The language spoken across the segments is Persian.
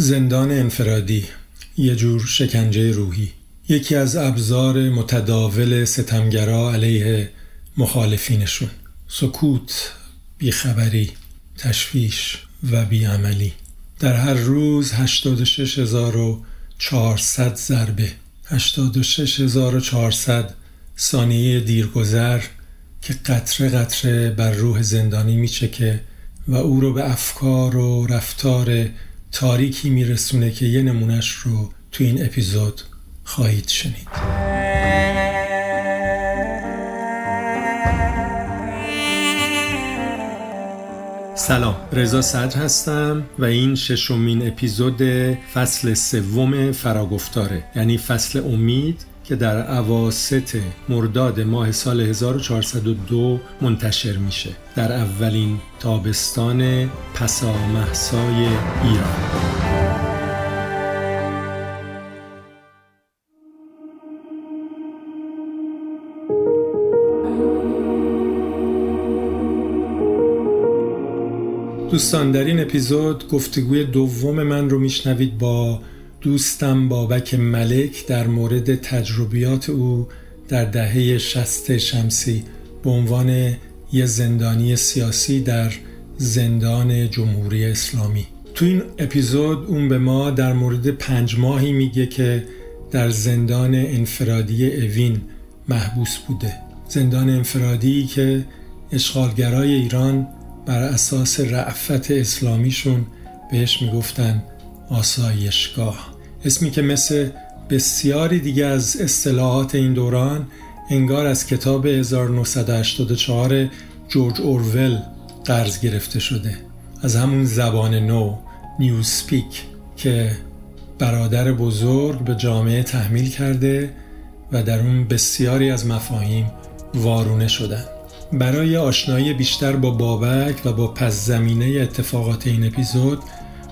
زندان انفرادی یه جور شکنجه روحی. یکی از ابزار متداول ستمگرا علیه مخالفینشون. سکوت بیخبری تشویش و بیعملی. در هر روز 86400 ضربه. 86400 ثانیه دیرگذر که قطره قطره بر روح زندانی میچکه و او رو به افکار و رفتار تاریکی میرسونه که یه نمونش رو تو این اپیزود خواهید شنید. سلام رضا صدر هستم و این ششمین اپیزود فصل سوم فراگفتاره. یعنی فصل امید که در عواست مرداد ماه سال 1402 منتشر میشه. در اولین تابستان پسامحسای ایران. دوستان در این اپیزود گفتگوی دوم من رو میشنوید با دوستم بابک ملک در مورد تجربیات او در دهه شست شمسی به عنوان یه زندانی سیاسی در زندان جمهوری اسلامی. تو این اپیزود اون به ما در مورد پنج ماهی میگه که در زندان انفرادی اوین محبوس بوده. زندان انفرادی که اشغالگرای ایران بر اساس رعفت اسلامیشون بهش می‌گفتن آسایشگاه. اسمی که مثل بسیاری دیگه از اصطلاحات این دوران انگار از کتاب 1984 جورج اورول قرض گرفته شده. از همون زبان نو نیوسپیک که برادر بزرگ به جامعه تحمیل کرده و در اون بسیاری از مفاهیم وارونه شدن. برای آشنایی بیشتر با بابک و با پس زمینه اتفاقات این اپیزود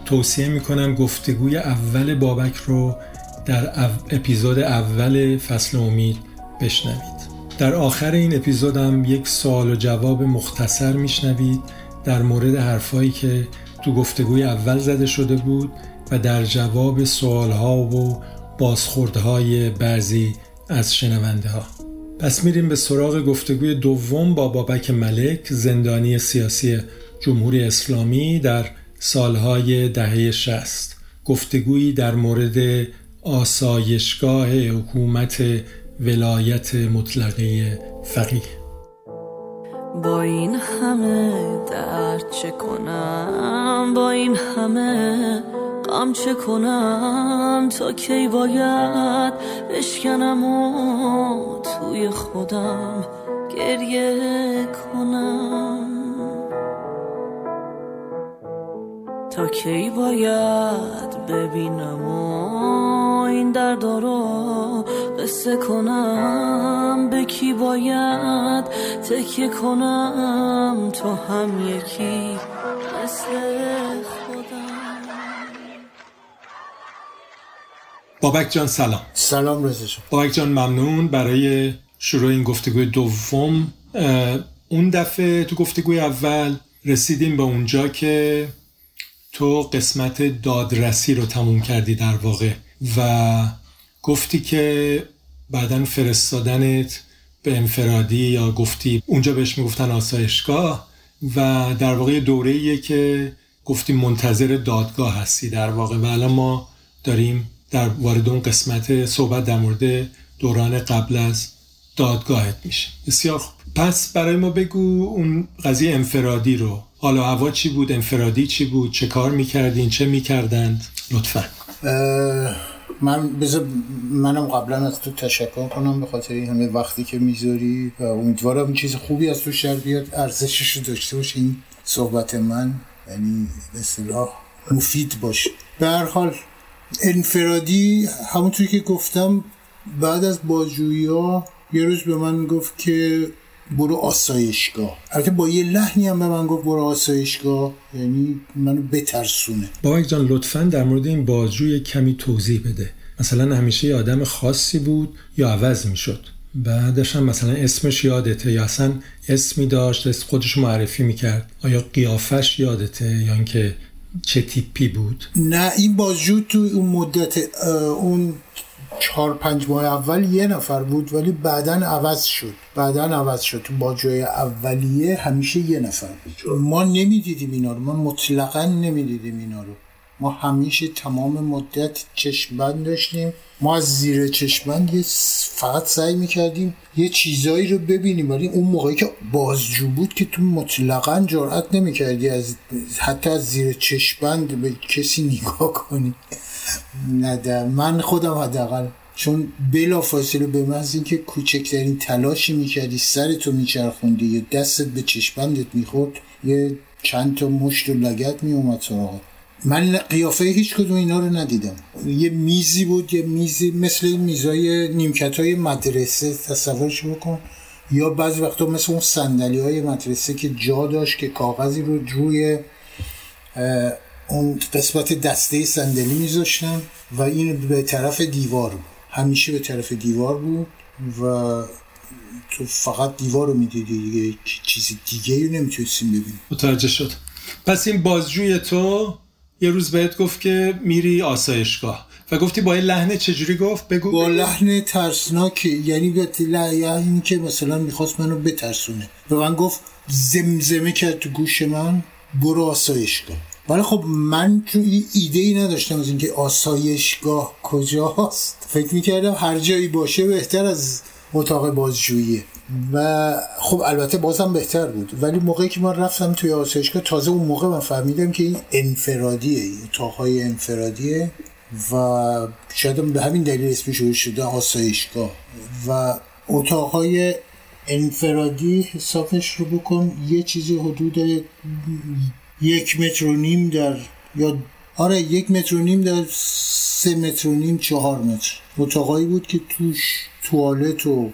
توصیه می‌کنم گفتگوی اول بابک رو در اپیزود اول فصل امید بشنوید. در آخر این اپیزودم یک سوال و جواب مختصر میشنوید در مورد حرفایی که تو گفتگوی اول زده شده بود و در جواب سوالها و بازخوردهای بعضی از شنونده ها. پس میریم به سراغ گفتگوی دوم با بابک ملک زندانی سیاسی جمهوری اسلامی در سالهای دهه شست. گفتگویی در مورد آسایشگاه حکومت ولایت مطلقه فقیه. با این همه درد چه کنم؟ با این همه غم چه کنم؟ تا کی باید بشکنم و توی خودم گریه کنم؟ تا کی باید ببینم و این درد رو قصه کنم؟ به کی باید تکیه کنم؟ تو هم یکی مثل خودم. بابک جان سلام. سلام رزا بابک جان ممنون برای شروع این گفتگوی دوم. اون دفعه تو گفتگوی اول رسیدیم به اونجا که تو قسمت دادرسی رو تموم کردی در واقع و گفتی که بعدا فرستادنت به انفرادی یا گفتی اونجا بهش می‌گفتن آسایشگاه و در واقع دوره که گفتی منتظر دادگاه هستی در واقع و الان ما داریم در وارد اون قسمت صحبت در مورد دوران قبل از دادگاهت میشه بسیار خوب. پس برای ما بگو اون قضیه انفرادی رو. حالا هوا چی بود؟ انفرادی چی بود؟ چه کار می‌کردین؟ چه می‌کردند؟ لطفا. من بذار منم قبلا از تو تشکر کنم به خاطر این همه وقتی که می‌ذاری و امیدوارم چیز خوبی از تو شر بیاد. ارزشش رو داشته باشه این صحبت من یعنی اصطلاح مفید باشه. به هر حال انفرادی همونطوری که گفتم بعد از بازجویی ها یه روز به من گفت که برو آسایشگاه. البته با یه لحنی هم به من گفت برو آسایشگاه. یعنی منو بترسونه. بابک جان لطفا در مورد این بازجوی کمی توضیح بده. مثلا همیشه یه آدم خاصی بود یا عوض می‌شد؟ بعدش هم مثلا اسمش یادته یا اصلا اسمی داشت خودش معرفی می‌کرد؟ آیا قیافش یادته یا اینکه چه تیپی بود؟ نه این بازجو تو اون مدت اون چهار پنج ماه اول یه نفر بود ولی بعدا عوض شد. بعدا عوض شد. تو باجوی اولیه همیشه یه نفر بود. ما نمی‌دیدیم اینا رو. ما مطلقا نمی‌دیدیم اینا رو. ما همیشه تمام مدت چشمبند داشتیم. ما از زیر چشمبند یه فقط سعی می‌کردیم یه چیزایی رو ببینیم. ولی اون موقعی که بازجو بود که تو مطلقا جرأت نمی‌کردی از حتی از زیر چشمبند به کسی نگاه کنی. نه من خودم حداقل. چون بلا فاصله به محض اینکه کوچکترین تلاشی می‌کردی سرتو میچرخوندی یا دستت به چشمندت می‌خورد یه چند تا مشت و لگت میومد سراغت. من قیافه هیچ کدوم اینا رو ندیدم. یه میزی بود یه میزی مثل میزای نیمکت های مدرسه تصورش بکن. یا بعضی وقتا مثل اون سندلی های مدرسه که جا داشت که کاغذی رو روی اون قسمت دسته صندلی میذاشتم و این به طرف دیوار بود. همیشه به طرف دیوار بود و تو فقط دیوار رو می‌دیدی دیگه. چیز دیگه رو نمی‌تونستیم ببینیم. متوجه شد. پس این بازجوی تو یه روز بهت گفت که میری آسایشگاه و گفتی با این لحنه چجوری گفت؟ بگو با لحن ترسناک یعنی به یعنی که مثلا می‌خواست منو بترسونه. به من گفت زمزمه کرد تو گوش من برو آسایشگاه. ولی خب من ایده ای نداشتم از اینکه آسایشگاه کجاست. فکر می‌کردم هر جایی باشه بهتر از اتاق بازجویی. و خب البته بازم بهتر بود. ولی موقعی که من رفتم توی آسایشگاه تازه اون موقع من فهمیدم که این انفرادیه اتاقهای انفرادیه و شاید به همین دلیل اسمش شده آسایشگاه. و اتاقهای انفرادی حسابش رو بکن یه چیزی حدود یک متر و نیم در یا آره یک متر و نیم در سه متر و نیم چهار متر. اتاقایی بود که توش توالت و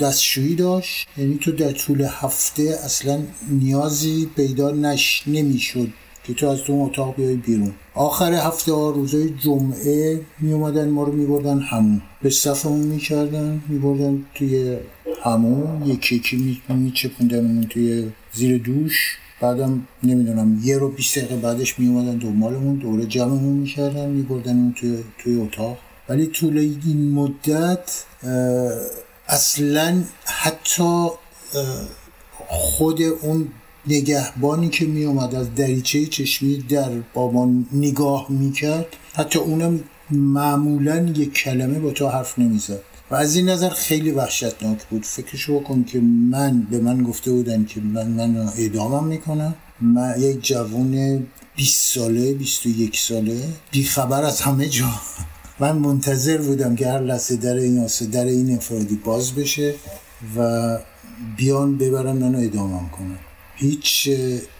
دستشویی داشت. یعنی تو در طول هفته اصلا نیازی پیدا نش نمی‌شد که تو از تو اتاق بیای بیرون. آخر هفته ها روزای جمعه می اومدن ما رو می بردن همون به صفمون می کردن می بردن توی همون یکی یکی می چپوندن توی زیر دوش. بعدم نمی‌دونم یه رو بیست دقیقه بعدش می اومدن دنبالمون دوره جمعمون می‌کردن میبردن اون توی, توی اتاق. ولی طول این مدت اصلا حتی خود اون نگهبانی که می اومد از دریچه چشمی در با نگاه می‌کرد حتی اونم معمولا یک کلمه با تو حرف نمی‌زد. و از این نظر خیلی وحشتناک بود. فکرشو بکن که من به من گفته بودن که من من اعدامم می‌کنم من یک جوان 20 ساله 21 ساله. بیخبر از همه جا. من منتظر بودم که هر لحظه در این در این انفرادی باز بشه و بیان ببرن منو ادامم کنن. هیچ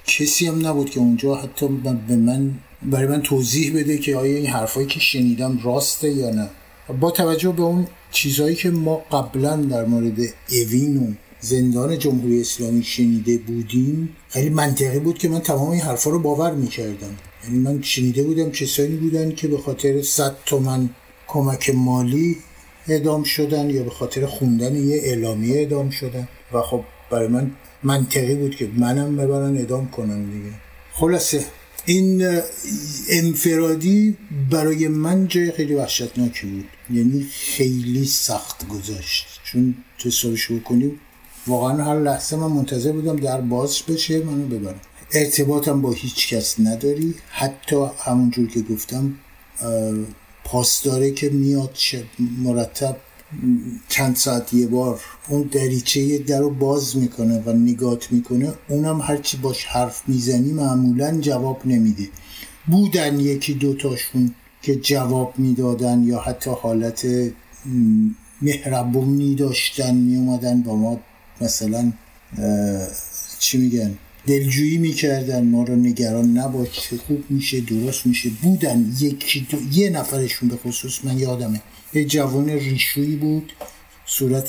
کسی هم نبود که اونجا حتی به من برای من توضیح بده که آیا این حرفایی که شنیدم راسته یا نه. با توجه به اون چیزهایی که ما قبلا در مورد اوین و زندان جمهوری اسلامی شنیده بودیم خیلی منطقی بود که من تمام این حرفا رو باور می‌کردم. یعنی من شنیده بودم کسانی بودن که به خاطر 100 تومن کمک مالی اعدام شدن یا به خاطر خوندن یه اعلامیه اعدام شدن. و خب برای من منطقی بود که منم ببرن اعدام کنن دیگه. خلاصه این انفرادی برای من جای خیلی وحشتناکی بود. یعنی خیلی سخت گذاشت. چون تصورش بکنیم واقعا هر لحظه من منتظر بودم در باز بشه منو ببرم. ارتباطم با هیچ کس نداری. حتی همونجور که گفتم پاسداره که میاد مرتب چند ساعت یه بار اون دریچه در رو باز می‌کنه و نگات می‌کنه اونم هرچی باش حرف می‌زنی معمولا جواب نمیده. بودن یکی دوتاشون که جواب می‌دادن یا حتی حالت مهربونی داشتن میومدن با ما مثلا چی میگن؟ دلجویی می‌کردن ما رو نگران نباش خوب میشه درست میشه. بودن. یکی دو یه نفرشون به خصوص من یادمه. یه جوان ریشویی بود صورت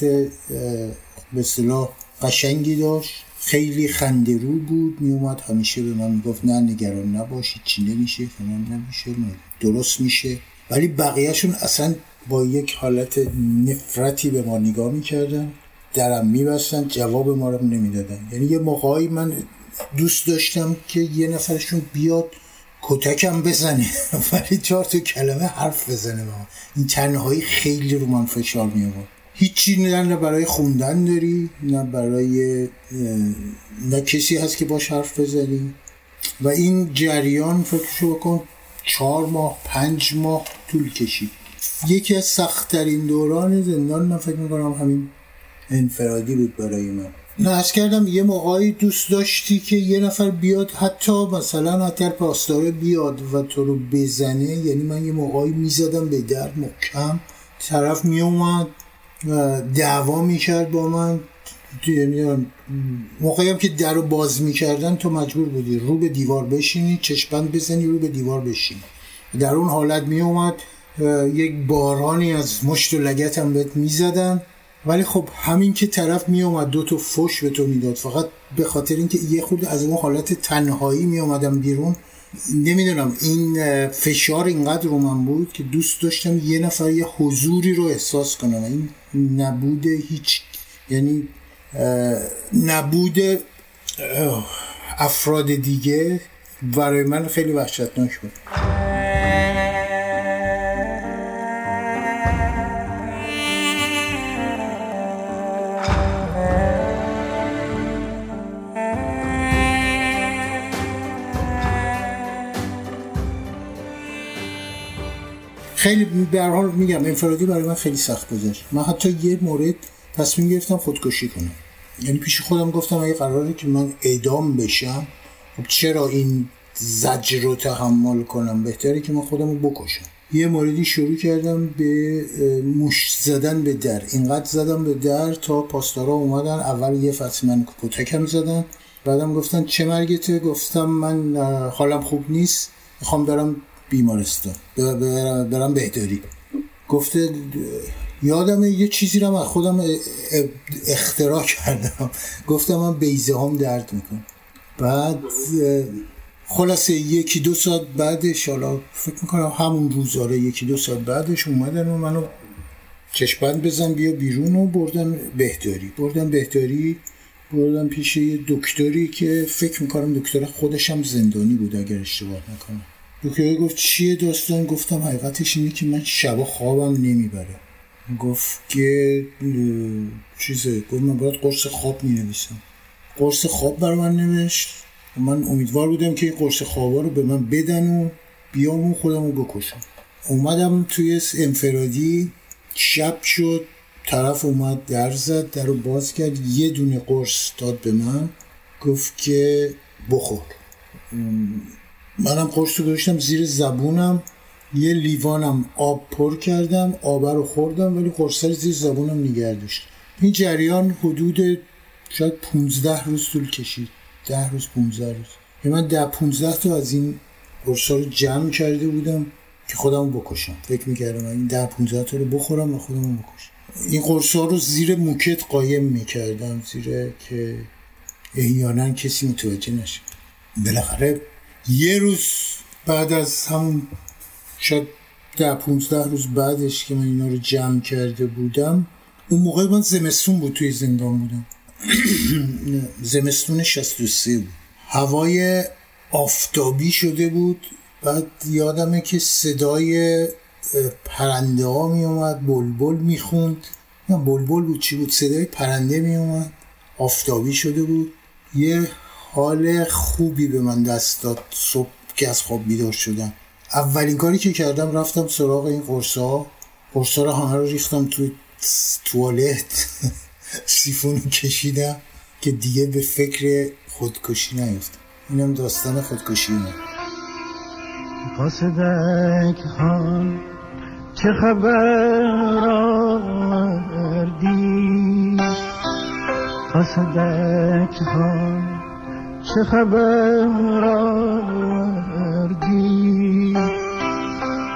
به صلاح قشنگی داشت. خیلی خندرو بود میومد همیشه به من می‌گفت نه نگران نباشید چی نمیشه فلان نمیشه درست میشه. ولی بقیهشون اصلا با یک حالت نفرتی به ما نگاه می‌کردن. درم میبستن جواب ما رو نمی‌دادن. یعنی یه موقعی من دوست داشتم که یه نفرشون بیاد کتکم بزنه. ولی چهار تا کلمه حرف بزنه با این تنهایی خیلی رو من فشار می هیچی نه, نه برای خوندن داری نه برای نه کسی هست که باش حرف بزنی. و این جریان فکرشو بکن چهار ماه پنج ماه طول کشید. یکی از سختترین دوران زندان من فکر می‌کنم همین انفرادی بود برای من. از کردم یه موقعی دوست داشتی که یه نفر بیاد حتی مثلا حتی پاسداره بیاد و تو رو بزنه یعنی من یه موقعی می‌زدم به در محکم. طرف میومد دعوا می‌کرد با من. یعنی موقعی هم که در رو باز می‌کردن تو مجبور بودی رو به دیوار بشینی چشپند بزنی رو به دیوار بشینی. در اون حالت میومد یک بارانی از مشت و لگت هم بهت می‌زدن. ولی خب همین که طرف میومد دو تا فش به تو می‌داد فقط به خاطر اینکه یه خود از اون حالت تنهایی میومدم بیرون. نمی‌دونم این فشار اینقدر رو من بود که دوست داشتم یه نفر یه حضوری رو احساس کنم. این نبود هیچ یعنی نبود افراد دیگه. برای من خیلی وحشتناک بود. خیلی به حال میگم انفرادی برای من خیلی سخت گذشت. من حتی یه مورد تصمیم گرفتم خودکشی کنم. یعنی پیش خودم گفتم اگه قراره که من اعدام بشم خب چرا این زجر رو تحمل کنم؟ بهتره که من خودم رو بکشم. یه موردی شروع کردم به موش زدن به در. اینقدر زدم به در تا پاسدارا اومدن اول یه فصل من کتکم زدن. بعدم گفتن چه مرگته؟ گفتم من حالم خوب نیست. می‌خوام برم بیمارستان. برم بهداری گفته یادم یه چیزی رو من خودم اختراع کردم. گفتم من بیزه هم درد می‌کنم. بعد خلاصه یکی دو ساعت بعدش حالا فکر می‌کنم همون روزاره یکی دو ساعت بعدش اومدن و منو چشپند بزن بیا بیرون و بردن بهداری. بردن بهداری بردن پیش یه دکتری که فکر می‌کنم دکتر خودشم زندانی بود اگر اشتباه نکنم. دکتر گفت چیه داستان؟ گفتم حقیقتش اینه که من شبا خوابم نمی‌بره. گفت که چیزه؟ گفت من باید قرص خواب می نویسم قرص خواب بر من نوشت. من امیدوار بودم که این قرص خوابا رو به من بدن و بیام و خودم رو بکشم. اومدم توی انفرادی. شب شد. طرف اومد در زد در رو باز کرد. یه دونه قرص داد به من. گفت که بخور. منم قرص رو گذاشتم زیر زبونم. یه لیوانم آب پر کردم آب رو خوردم ولی قرصه زیر زبونم نگه این جریان حدود شاید 15 روز طول کشید. ده روز 15 روز. من ده 15 تا از این قرصا رو جمع کرده بودم که خودم بکشم. فکر می‌کردم این ده 15 تا رو بخورم و خودم بکشم. این قرصا رو زیر موکت قایم می‌کردم زیر که احیانا کسی متوجه نشه. بالاخره یه روز بعد از همون شاید ده 15 روز بعدش که من اینا رو جمع کرده بودم اون موقع من زمستون بود توی زندان بودم. زمستون 63 بود. هوای آفتابی شده بود. بعد یادمه که صدای پرنده ها می اومد بلبل می خوند بلبل بود چی بود؟ صدای پرنده می اومد آفتابی شده بود. یه حال خوبی به من دست داد صبح که از خواب بیدار شدم. اولین کاری که کردم رفتم سراغ این قرصا قرصا رو همه رو ریختم تو توالت. سیفون کشیدم که دیگه به فکر خودکشی نیفتم. اینم داستان خودکشی من. قاصدک هان چه خبر آوردی؟ قاصدک هان چه خبر آوردی؟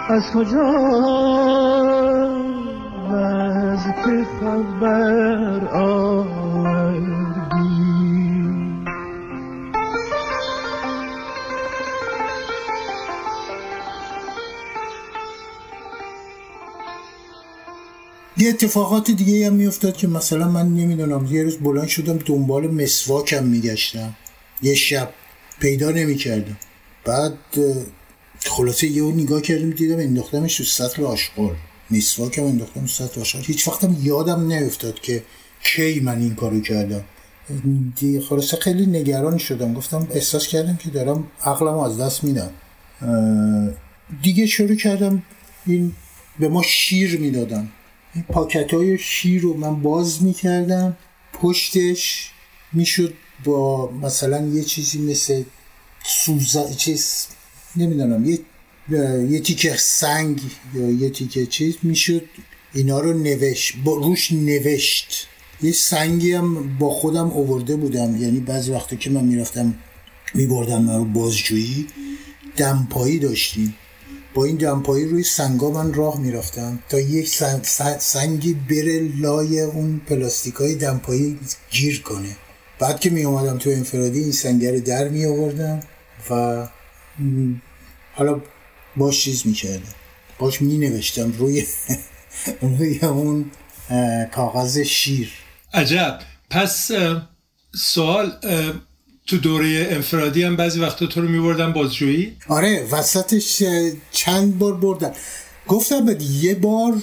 از کجا از که خبر آوردی؟ یه اتفاقات دیگه هم میافتاد که مثلا من نمی‌دونم یه روز بلند شدم دنبال مسواکم میگشتم. یه شب پیدا نمی‌کردم. بعد خلاصه یه نگاه کردیم دیدم انداختمش تو سطل آشغال. میسواکم انداختم تو سطل آشغال. هیچ وقتم یادم نیفتاد که کی من این کارو کردم. خلاصه خیلی نگران شدم. گفتم احساس کردم که دارم عقلم از دست میدم. دیگه شروع کردم این به ما شیر می‌دادم این پاکت های شیر رو من باز می‌کردم. پشتش می‌شد با مثلا یه چیزی مثل سوزا چیز نمی‌دونم یه یه تیکه سنگ یا یه تیکه چیز می‌شد اینا رو نوشت با روش نوشت. یه سنگی هم با خودم اوورده بودم. یعنی بعضی وقتی که من می‌رفتم میبردم من رو بازجویی دمپایی داشتیم. با این دمپایی روی سنگا من راه می‌رفتم. تا یک سنگ سنگی بره لای اون پلاستیک های دمپایی گیر کنه. بعد که می اومدم تو انفرادی این سنگر در می آوردم و حالا باش چیز می کردم باش می نوشتم روی روی اون کاغذ شیر. عجب. پس سوال تو دوره انفرادی هم بعضی وقتا تو رو میبردن بازجویی؟ آره وسطش چند بار بردن. گفتم به یه بار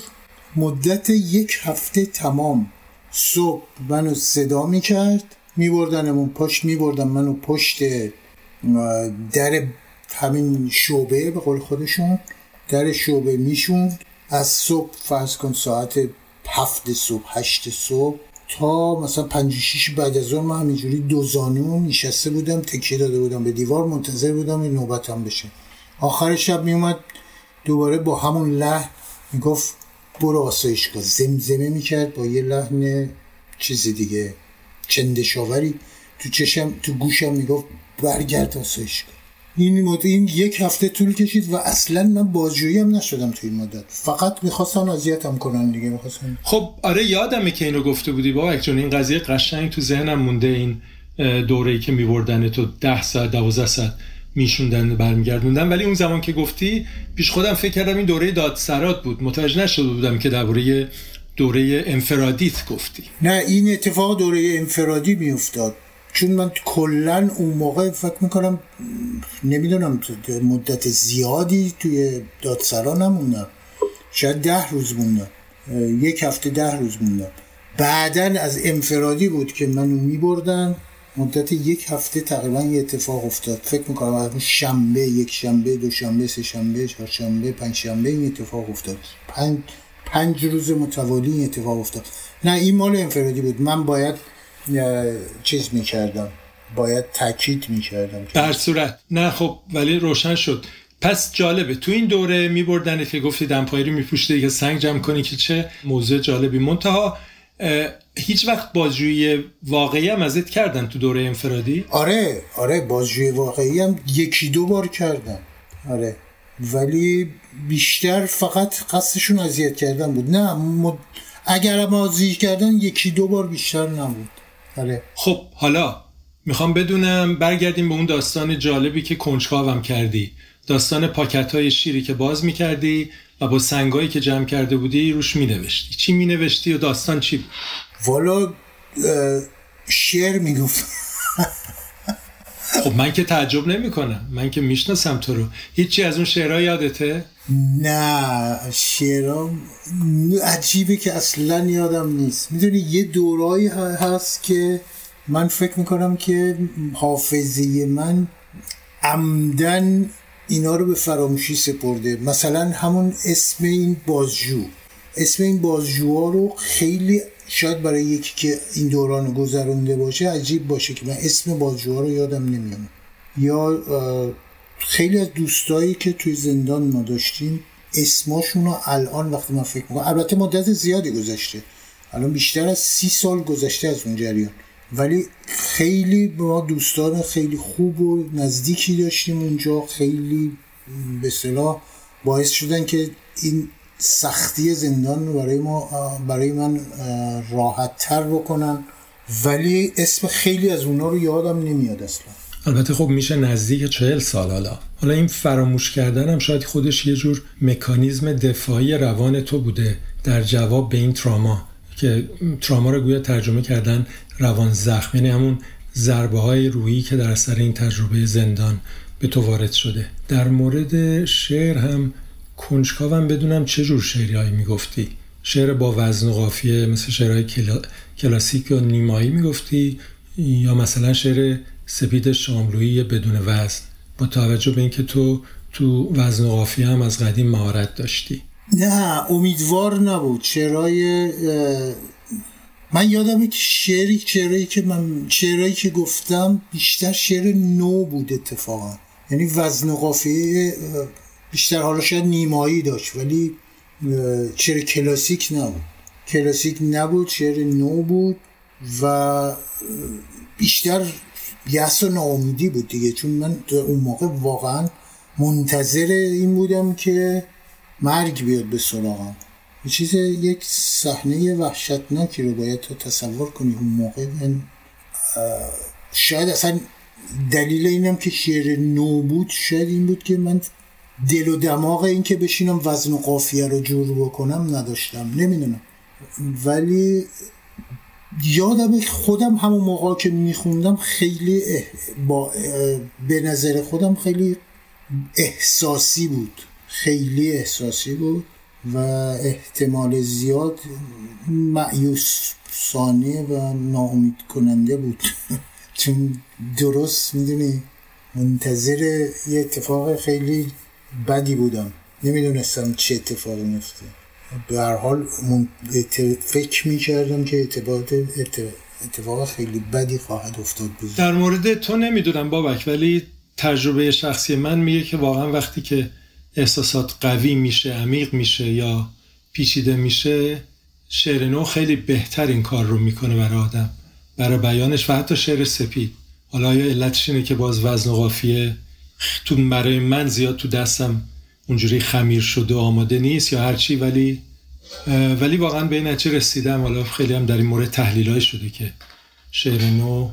مدت یک هفته تمام صبح منو صدا می‌کرد. میبردنمون پشت میبردن منو پشت در همین شعبه به قول خودشون در شعبه میشون از صبح فرض کن ساعت هفت صبح هشت صبح تا مثلا پنج شیش بعد از اون من همینجوری دو زانو نشسته بودم تکیه داده بودم به دیوار منتظر بودم این نوبتم بشه. آخر شب میومد دوباره با همون لحن می‌گفت برو آسایشگاه. زمزمه می‌کرد با یه لحن چیزی دیگه. چندشاوری تو چشم تو گوشم می‌گفت برگرد آسایشگاه این مدت این یک هفته طول کشید و اصلا من بازجویی هم نشدم تو این مدت. فقط می‌خواستن اذیتم کنن دیگه می‌خواستن. خب آره یادمه که اینو گفته بودی بابا چون این قضیه قشنگ تو ذهنم مونده این دوره‌ای که میبردن تو 10 ساعت 12 ساعت میشوندن برمیگردوندن. ولی اون زمان که گفتی پیش خودم فکر کردم این دوره دادسرات بود. متوجه نشده بودم که درباره دوره انفرادیت گفتی. نه این اتفاق دوره انفرادی میافتاد. چون من کلا اون موقع فکر می‌کنم نمی‌دونم مدت زیادی توی دادسرا نموندم شاید ده روز موندم. یک هفته ده روز موندم. بعدا از انفرادی بود که منو میبردن. مدت یک هفته تقریبا یه اتفاق افتاد. فکر می‌کنم از شنبه یک شنبه دو شنبه سه شنبه چهار شنبه پنج شنبه این اتفاق افتاد. پنج, پنج روز متوالی این اتفاق افتاد. نه این مال انفرادی بود. من باید چیز می‌کردم. باید تاکید می‌کردم. در صورت. نه خب ولی روشن شد. پس جالبه. تو این دوره میبردن که گفتی دمپایی رو میپوشته که سنگ جمع کنی که چه موضوع جالبی. منتها هیچ وقت بازجویی واقعی هم ازت کردن تو دوره انفرادی؟ آره آره بازجویی واقعی هم یکی دو بار کردن آره. ولی بیشتر فقط قصدشون اذیت کردن بود. نه مد... اگر هم کردن یکی دو بار بیشتر نبود. آره خب حالا می‌خوام بدونم برگردیم به اون داستان جالبی که کنجکاوم کردی. داستان پاکت های شیری که باز می‌کردی و با سنگایی که جمع کرده بودی روش مینوشتی. چی مینوشتی و داستان چی بود؟ والا شعر می‌گفت. خب من که تعجب نمی کنم من که می‌شناسم تو رو. هیچی از اون شعرها یادته؟ نه شعرها عجیبه که اصلا یادم نیست. می‌دونی یه دورایی هست که من فکر می‌کنم که حافظه من عمدن اینا رو به فراموشی سپرده. مثلا همون اسم این بازجو. اسم این بازجوها رو خیلی شاید برای یکی که این دوران گذرونده باشه عجیب باشه که من اسم بازجوها رو یادم نمیام یا خیلی از دوستایی که توی زندان ما داشتیم اسماشون رو الان وقتی من فکر می‌کنم البته مدت زیادی گذشته. الان بیشتر از سی سال گذشته از اون جریان. ولی خیلی ما دوستان خیلی خوب و نزدیکی داشتیم اونجا. خیلی به صلاح باعث شدن که این سختی زندان رو برای ما برای من راحت تر بکنن. ولی اسم خیلی از اونا رو یادم نمیاد اصلا. البته خب میشه نزدیک چهل سال حالا. حالا این فراموش کردن هم شاید خودش یه جور مکانیزم دفاعی روان تو بوده در جواب به این تراما که تراما رو گویا ترجمه کردن روان زخم یعنی همون ضربه های روحی که در اثر این تجربه زندان به تو وارد شده. در مورد شعر هم کنجکاوم بدونم چه جور شعریایی می‌گفتی. شعر با وزن و قافیه مثل شعرهای کلاسیک یا نیمایی می‌گفتی یا مثلا شعر سپید شاملویی بدون وزن با توجه به اینکه تو تو وزن و هم از قدیم مهارت داشتی. نه امیدوار نبود. شعرهای من یادمه که شعری شعرهایی که من شعرهایی که گفتم بیشتر شعر نو بود اتفاقا. یعنی وزن و قافیه بیشتر حالا شاید نیمایی داشت ولی شعر کلاسیک نبود. کلاسیک نبود شعر نو بود و بیشتر یس و ناامیدی بود دیگه. چون من اون موقع واقعا منتظر این بودم که مرگ بیاد به سراغم. یه چیز یک صحنه وحشتناکی رو باید تو تصور کنی اون موقع. من شاید اصلا دلیل اینم که شعر نو بود شاید این بود که من دل و دماغ این که بشینم وزن و قافیه رو جور بکنم نداشتم. نمی‌دونم. ولی یادم خودم همون موقع که میخوندم خیلی با به نظر خودم خیلی احساسی بود. خیلی احساسی بود و احتمال زیاد معیوس سانه و ناامید کننده بود. چون درست می‌دونی منتظر یه اتفاق خیلی بدی بودم. نمی‌دونستم چه اتفاقی میفته به هر حال فکر می‌کردم که اتفاق خیلی بدی خواهد افتاد بود. در مورد تو نمی‌دونم بابک ولی تجربه شخصی من میگه که واقعا وقتی که احساسات قوی میشه عمیق میشه یا پیچیده میشه شعر نو خیلی بهتر این کار رو می‌کنه برای آدم برای بیانش و حتی شعر سپید. حالا یا علتش اینه که باز وزن و قافیه تو برای من زیاد تو دستم اونجوری خمیر شده آماده نیست یا هرچی ولی ولی واقعا به این نتیجه رسیدم. حالا خیلی هم در این مورد تحلیل شده که شعر نو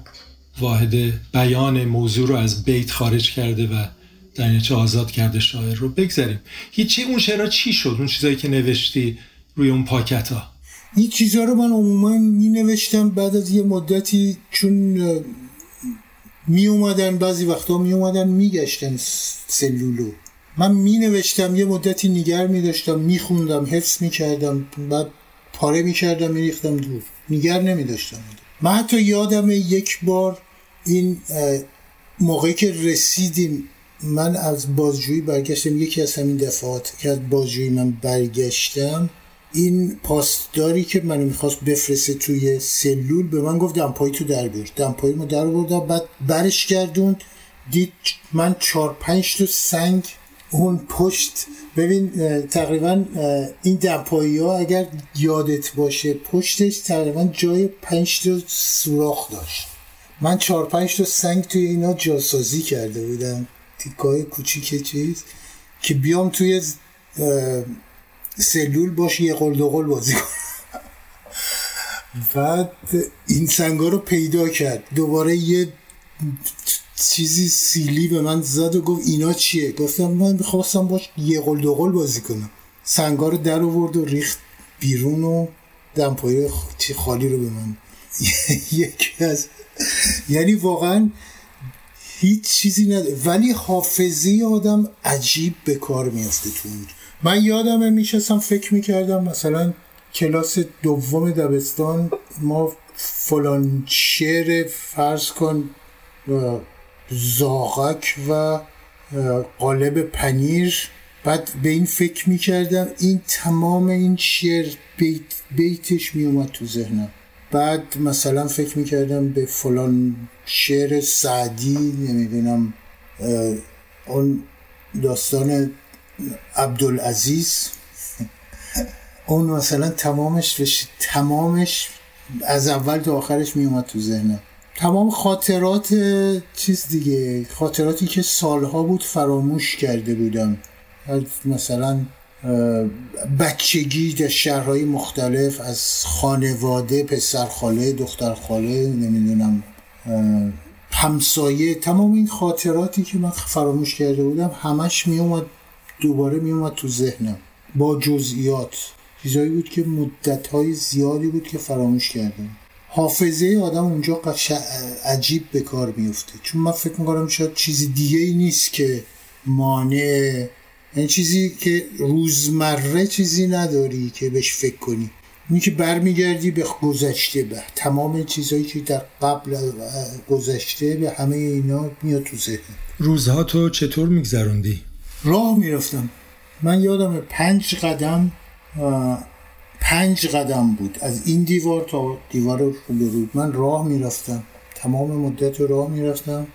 واحد بیان موضوع رو از بیت خارج کرده و در چه آزاد کرده شاعر رو بگذاریم. هیچی اون شعرها چی شد؟ اون چیزایی که نوشتی روی اون پاکت ها این چیزها رو من عموما می نوشتم بعد از یه مدتی چون می اومدن بعضی وقتا می اومدن می گشتن سلولو. من می نوشتم یه مدتی نگر می داشتم می خوندم حفظ می کردم بعد پاره می کردم می ریختم دور. نگر نمی داشتم من حتی یادم یک بار این موقعی که رسیدیم من از بازجویی برگشتم یکی از همین دفعات که از بازجویی من برگشتم این پاسداری که منو می‌خواست بفرسته توی سلول به من گفت دمپایی تو در بیار. دمپایی ما در بردم بعد برش گردون دید من چهار پنج تا سنگ اون پشت ببین تقریبا این دمپایی ها اگر یادت باشه پشتش تقریبا جای پنج تا سوراخ داشت. من چهار پنج تا سنگ توی اینا جاسازی کرده بودم. تیکای کوچیک چیز که بیام توی سلول باش یه قل دو بازی کنم. بعد این سنگا رو پیدا کرد. دوباره یه چیزی سیلی به من زد و گفت اینا چیه؟ گفتم من می‌خواستم باش یه قل دو قل بازی کنم. سنگا رو در آورد و ریخت بیرون و دمپایی خالی رو به من یکی از یعنی واقعا هیچ چیزی نداره ولی حافظه آدم عجیب به کار میافته تو من یادمه میشستم فکر می‌کردم مثلا کلاس دوم دبستان ما فلان شعر فرض کن زاغک و قالب پنیر. بعد به این فکر می‌کردم این تمام این شعر بیت بیتش میومد تو ذهنم. بعد مثلا فکر می‌کردم به فلان شعر سعدی نمی‌دونم اون داستان عبدالعزیز. اون مثلا تمامش تمامش از اول تا آخرش میومد تو ذهنم. تمام خاطرات چیز دیگه خاطراتی که سالها بود فراموش کرده بودم. مثلا بچگی در شهرهای مختلف از خانواده پسر خاله دختر خاله نمی‌دونم همسایه تمام این خاطراتی که من فراموش کرده بودم همش میومد دوباره میومد تو ذهنم. با جزئیات. چیزایی بود که مدت های زیادی بود که فراموش کردم. حافظه آدم اونجا عجیب به کار میفته چون من فکر می‌کنم شاید چیزی دیگه ای نیست که مانع این چیزی که روزمره چیزی نداری که بهش فکر کنی. اینی که برمیگردی به گذشته به تمام چیزهایی که در قبل گذشته به همه اینا میاد تو ذهن. روزها تو چطور میگذروندی؟ راه می‌رفتم. من یادم پنج قدم پنج قدم بود. از این دیوار تا دیوار روبرو من راه می‌رفتم. تمام مدت راه می‌رفتم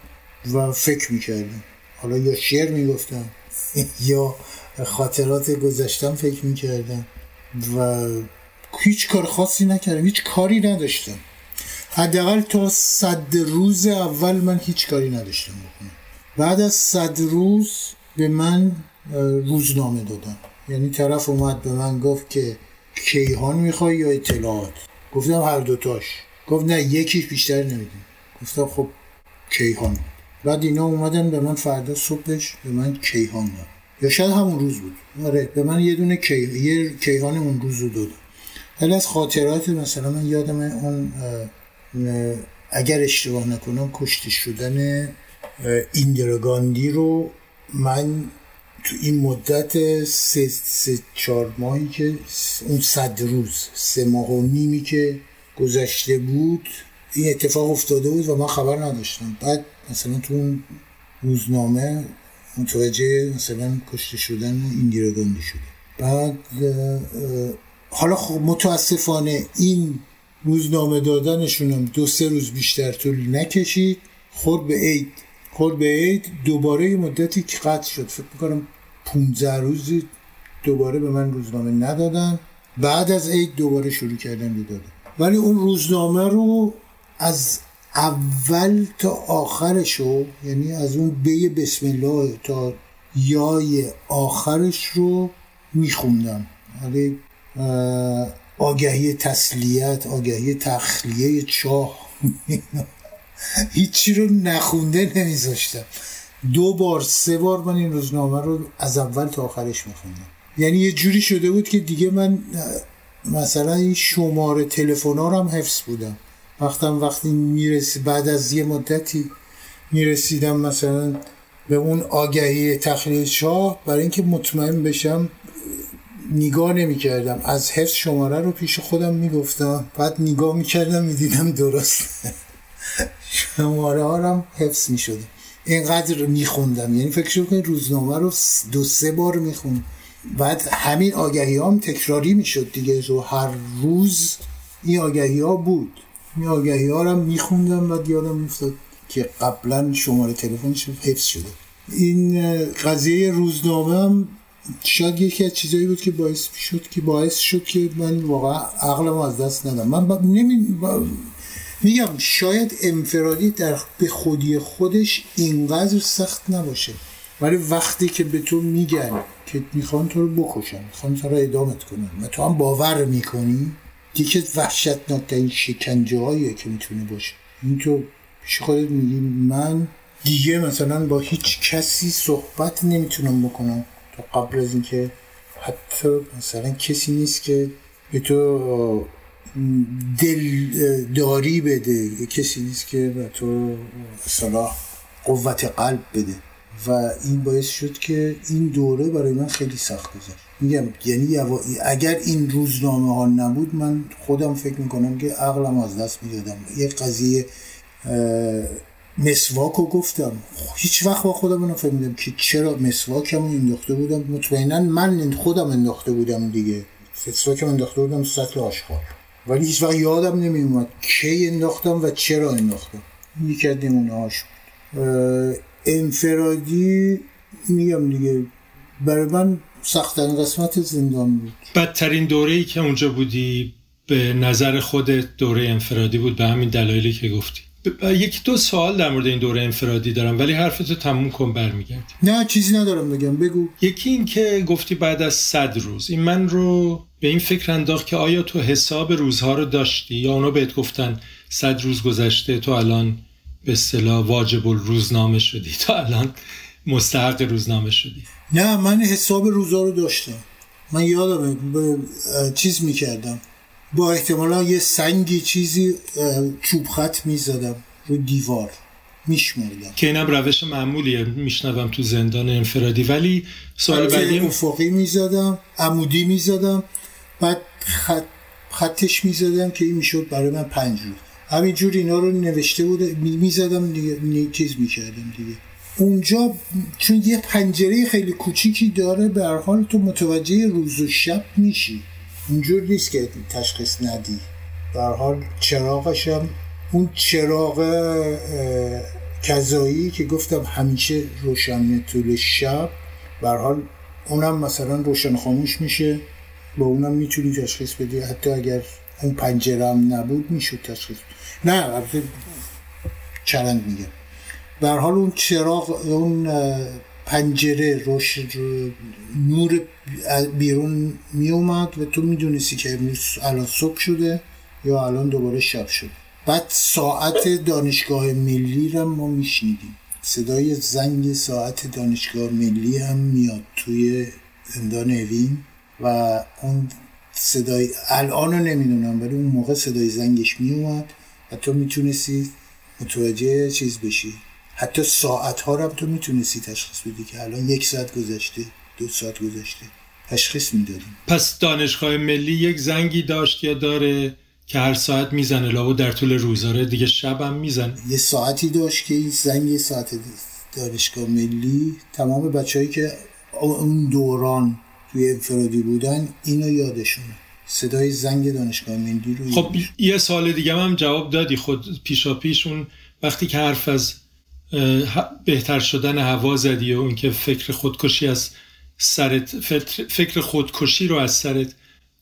و فکر می‌کردم. حالا یا شعر می‌گفتم یا خاطرات گذشتم فکر می‌کردم و هیچ کار خاصی نکردم. هیچ کاری نداشتم. حداقل تا صد روز اول من هیچ کاری نداشتم بکنم. بعد از صد روز به من روزنامه دادن. یعنی طرف اومد به من گفت که کیهان می‌خوای یا اطلاعات؟ گفتم هر دوتاش گفت نه یکیش بیشتر نمیدیم گفتم خب کیهان. بعد اینا اومدن به من فردا صبحش به من کیهان داد. یا شاید همون روز بود. آره به من یه دونه کی... یه کیهان اون روز رو داد. ولی از خاطرات مثلا من یادم اون اگر اشتباه نکنم کشته شدن ایندرگاندی رو من تو این مدت سه, سه چهار ماهی که اون صد روز سه ماه و نیمی که گذشته بود این اتفاق افتاده بود و من خبر نداشتم. بعد مثلا تو اون روزنامه متوجه مثلا کشته شدن ایندیراگاندی شده. بعد حالا خب متاسفانه این روزنامه دادنشونم دو سه روز بیشتر طول نکشید. خود به عید خود به عید دوباره مدتی که قطع شد. فکر می‌کنم 15 روزی دوباره به من روزنامه ندادن. بعد از عید دوباره شروع کردن دادن ولی اون روزنامه رو از اول تا آخرش یعنی از اون بی بسم الله تا یای آخرش رو میخوندم. ولی آگهی تسلیت آگهی تخلیه چاه هیچی رو نخونده نمیذاشتم. دو بار سه بار من این روزنامه رو از اول تا آخرش میخوندم. یعنی یه جوری شده بود که دیگه من مثلا این شماره تلفن ها هم حفظ بودم. وقتم وقتی می‌رسی بعد از یه مدتی می‌رسیدم مثلا به اون آگهی تخلیه شاه برای اینکه مطمئن بشم نگاه نمی کردم از حفظ شماره رو پیش خودم می‌گفتم. بعد نگاه می‌کردم می‌دیدم درست شماره ها هم حفظ می شده اینقدر میخوندم. یعنی فکر کنید روزنامه رو دو سه بار می‌خوند. بعد همین آگهی هم تکراری می‌شد دیگه. تو هر روز این آگهی ها بود. این آگهی ها رو میخوندم و یادم میفتاد که قبلا شماره تلفنش حفظ شده. این قضیه روزنامه هم شاید یکی از چیزایی بود که باعث شد که باعث شد که من واقعا عقلم از دست ندم. من با... نمی... میگم شاید انفرادی در به خودی خودش اینقدر سخت نباشه. ولی وقتی که به تو میگن که می‌خوان تو رو بکشن می‌خوان تو رو ادامت کنن و تو هم باور می‌کنی دیگه وحشتناک شکنجه هاییه که می‌تونه باشه. این تو پیش خودت میگی من دیگه مثلا با هیچ کسی صحبت نمی‌تونم بکنم تا قبل از اینکه حتی مثلا کسی نیست که به تو دلداری بده. کسی نیست که به تو صلاح قوت قلب بده. و این باعث شد که این دوره برای من خیلی سخت گذشت. میگم یعنی اگر این روزنامه ها نبود من خودم فکر می‌کنم که عقلم از دست می‌دادم. یه قضیه مسواک رو گفتم. هیچ وقت با خودم نفهمیدم که چرا مسواکم انداخته بودم. مطمئنا من خودم انداخته بودم دیگه. مسواکم انداخته بودم سطل آشغال. ولی هیچ وقت یادم نمی اومد کی انداختم و چرا انداختم. یکی از نمونه هاش انفرادی میگم دیگه برای من سختترین قسمت زندان بود. بدترین دوره ای که اونجا بودی به نظر خود دوره انفرادی بود به همین دلایلی که گفتی. یکی دو سوال در مورد این دوره انفرادی دارم ولی حرفتو تموم کن برمیگردی نه چیزی ندارم بگم. بگو. یکی این که گفتی بعد از صد روز این من رو به این فکر انداخت که آیا تو حساب روزها رو داشتی یا اونا بهت گفتن صد روز گذشته تو الان به اصطلاح واجب روزنامه شدی؟ تو الان مستحق روزنامه شدی. نه من حساب روزها رو داشتم. من یادم به چیز می‌کردم. با احتمالا یه سنگی چیزی چوب خط می‌زدم رو دیوار. میشمردم. که اینم روش معمولیه. میشنوم تو زندان انفرادی. ولی سوال بعدی افقی می‌زدم عمودی می‌زدم. بعد خط خطش می‌زدم که این می‌شد برای من پنج روز. همینجور اینا رو نوشته بود می‌زدم دیگه چیز می‌کردم دیگه. اونجا چون یه پنجره خیلی کوچیکی داره به هر حال تو متوجه روز و شب میشی. اونجور نیست که تشخیص ندی. به هر حال چراغش هم اون چراغ کذایی که گفتم همیشه روشن طول شب به حال اونم مثلا روشن خاموش میشه. با اونم می‌تونی تشخیص بدی. حتی اگر اون پنجره هم نبود می‌شد تشخیص. نه البته چرند میگم در حال اون چراغ اون پنجره روش نور بیرون می اومد و تو می‌دونستی که الان صبح شده یا الان دوباره شب شد بعد ساعت دانشگاه ملی رو ما میشنیدیم. صدای زنگ ساعت دانشگاه ملی هم میاد توی زندان اوین. و اون صدای الان رو نمی‌دونم ولی اون موقع صدای زنگش میومد و تو می‌تونستی متوجه چیز بشی. حتی ساعت ها رو تو می‌تونستی تشخیص بدی که الان یک ساعت گذشته دو ساعت گذشته. تشخیص می‌دادیم. پس دانشگاه ملی یک زنگی داشت یا داره که هر ساعت می‌زنه؟ لابو در طول روزاره دیگه شب هم می‌زنه. یه ساعتی داشت که این زنگ ساعت دانشگاه ملی تمام بچههایی که اون دوران توی انفرادی بودن اینو یادشونه صدای زنگ دانشگاه ملی رو خب یه سال دیگه هم جواب دادی. خود پیشا پیش اون وقتی که حرف از بهتر شدن هوا زدی و اینکه فکر خودکشی از سرت فکر خودکشی رو از سرت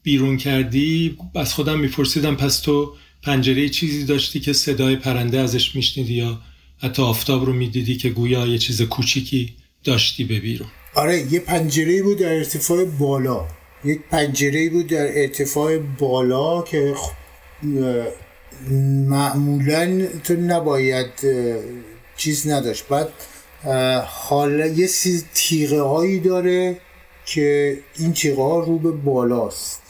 بیرون کردی از خودم میپرسیدم پس تو پنجره چیزی داشتی که صدای پرنده ازش میشنیدی یا حتی آفتاب رو می‌دیدی که گویا یه چیز کوچیکی داشتی به بیرون؟ آره یه پنجره بود در ارتفاع بالا. یک پنجره بود در ارتفاع بالا که معمولا تو نباید چیز نداشت. بعد حالا یه سی تیغه هایی داره که این تیغه ها رو به بالاست.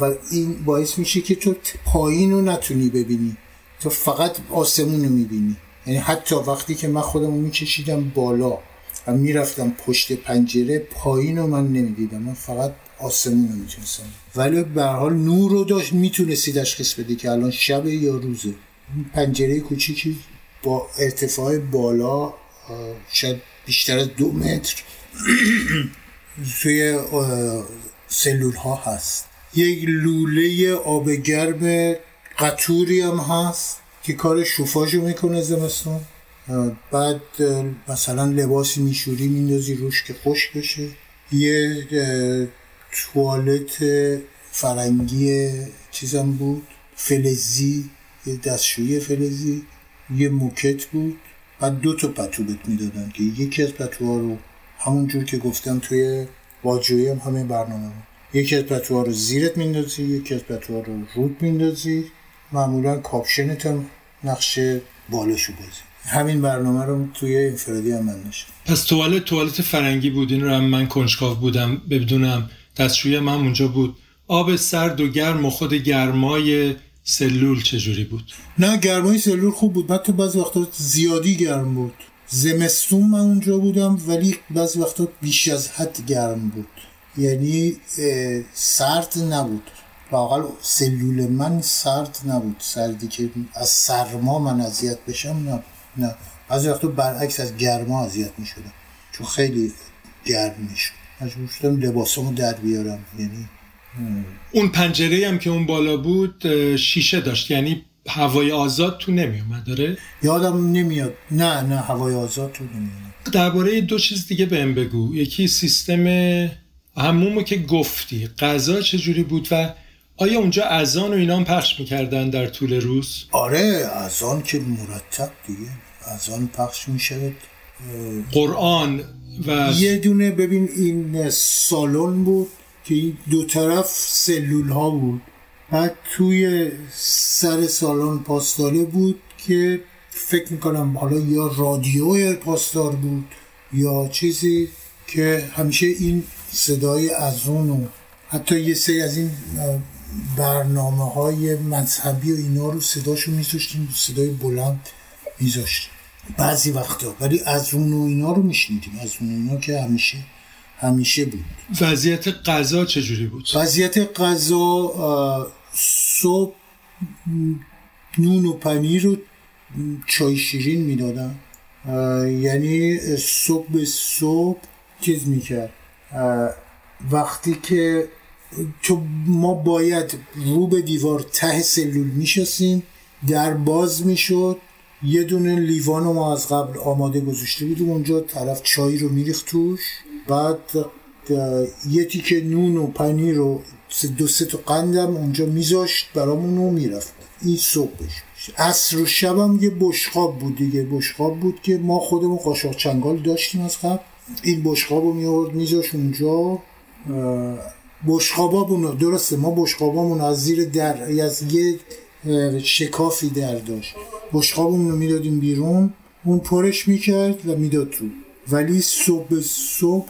و این باعث میشه که تو پایین رو نتونی ببینی. تو فقط آسمون رو می‌بینی. یعنی حتی وقتی که من خودم رو میکشیدم بالا. و می‌رفتم پشت پنجره پایین رو من نمی‌دیدم. من فقط آسمون رو می‌تونستم. ولی به حال نور رو داشت می‌تونستی تشخیص بدی که الان شب یا روزه. پنجره کوچیکی با ارتفاع بالا شاید بیشتر از دو متر توی سلول ها هست. یک لوله آب گرم قطوری هم هست که کار شوفاژو می‌کنه زمستون. بعد مثلا لباسی میشوری میندازی روش که خوش بشه. یه توالت فرنگی چیزم بود. فلزی یه دستشویی فلزی. یه موکت بود. بعد دو تا پتو بهت می‌دادن که یکی از پتوها رو همونجور که گفتم توی واجوی هم همین برنامه بود. یکی از پتوها رو زیرت میندازی یکی از پتوها رو رود میندازی. معمولا کاپشنت هم نقش بالاشو بازی. همین برنامه رو توی انفرادی هم من داشتم پس توالت توالت فرنگی بود. این رو هم من کنجکاو بودم بدونم. دستشوی من اونجا بود. آب سرد و گرم و خود گرمای سلول چجوری بود؟ نه گرمای سلول خوب بود. بعد تو بعض وقتا زیادی گرم بود. زمستون من اونجا بودم ولی بعض وقتا بیش از حد گرم بود. یعنی سرد نبود. واقعا سلول من سرد نبود. سردی که از سرما من اذیت بشم نه نه. بعضی وقتا برعکس از گرما اذیت می شدم چون خیلی گرم می شد مجبور شدم لباسامو در بیارم. یعنی اون پنجره هم که اون بالا بود شیشه داشت. یعنی هوای آزاد تو نمی اومد داره یادم نمیاد. نه نه هوای آزاد تو نمیاد درباره دو چیز دیگه بهم بگو. یکی سیستم همومو که گفتی. غذا چجوری بود و آیا اونجا اذان و اینا هم پخش می‌کردن در طول روز؟ آره اذان که مرتب دیگه. اذان پخش می‌شد قرآن و یه دونه ببین این سالن بود که این دو طرف سلول ها بود. بعد توی سر سالن پاسداره بود که فکر می‌کنم حالا یا رادیو پاسدار بود یا چیزی که همیشه این صدای از اون و حتی یه سری از این برنامه های مذهبی و اینا رو صداشو میذاشتیم صدای بلند میذاشتیم. بعضی وقتا ولی از اون و اینا رو میشنیدیم. از اون و اینا که همیشه همیشه بود. وضعیت غذا چجوری بود؟ وضعیت غذا صبح نون و پنیر و چای شیرین می‌دادن یعنی صبح به صبح چیز می‌کرد. وقتی که تو ما باید رو به دیوار ته سلول میشستیم در باز می‌شد. یه دونه لیوان ما از قبل آماده گذاشته بودیم اونجا طرف چای رو میریخت توش. بعد یه تیکه نون و پنیر رو دو سه تا قندم اونجا میذاشت برامون رو می‌رفت. این صبحش. عصر و شبم یه بشقاب بود دیگه. بشقاب بود که ما خودمون قاشق چنگال داشتیم از قبل. این بشقاب رو میورد میذاش اونجا. بشقابامون درسته ما بشقابامون از زیر در از یه شکافی در داشت. بشقابمون رو می‌دادیم بیرون اون پرش می‌کرد و می‌داد تو. ولی صبح صبح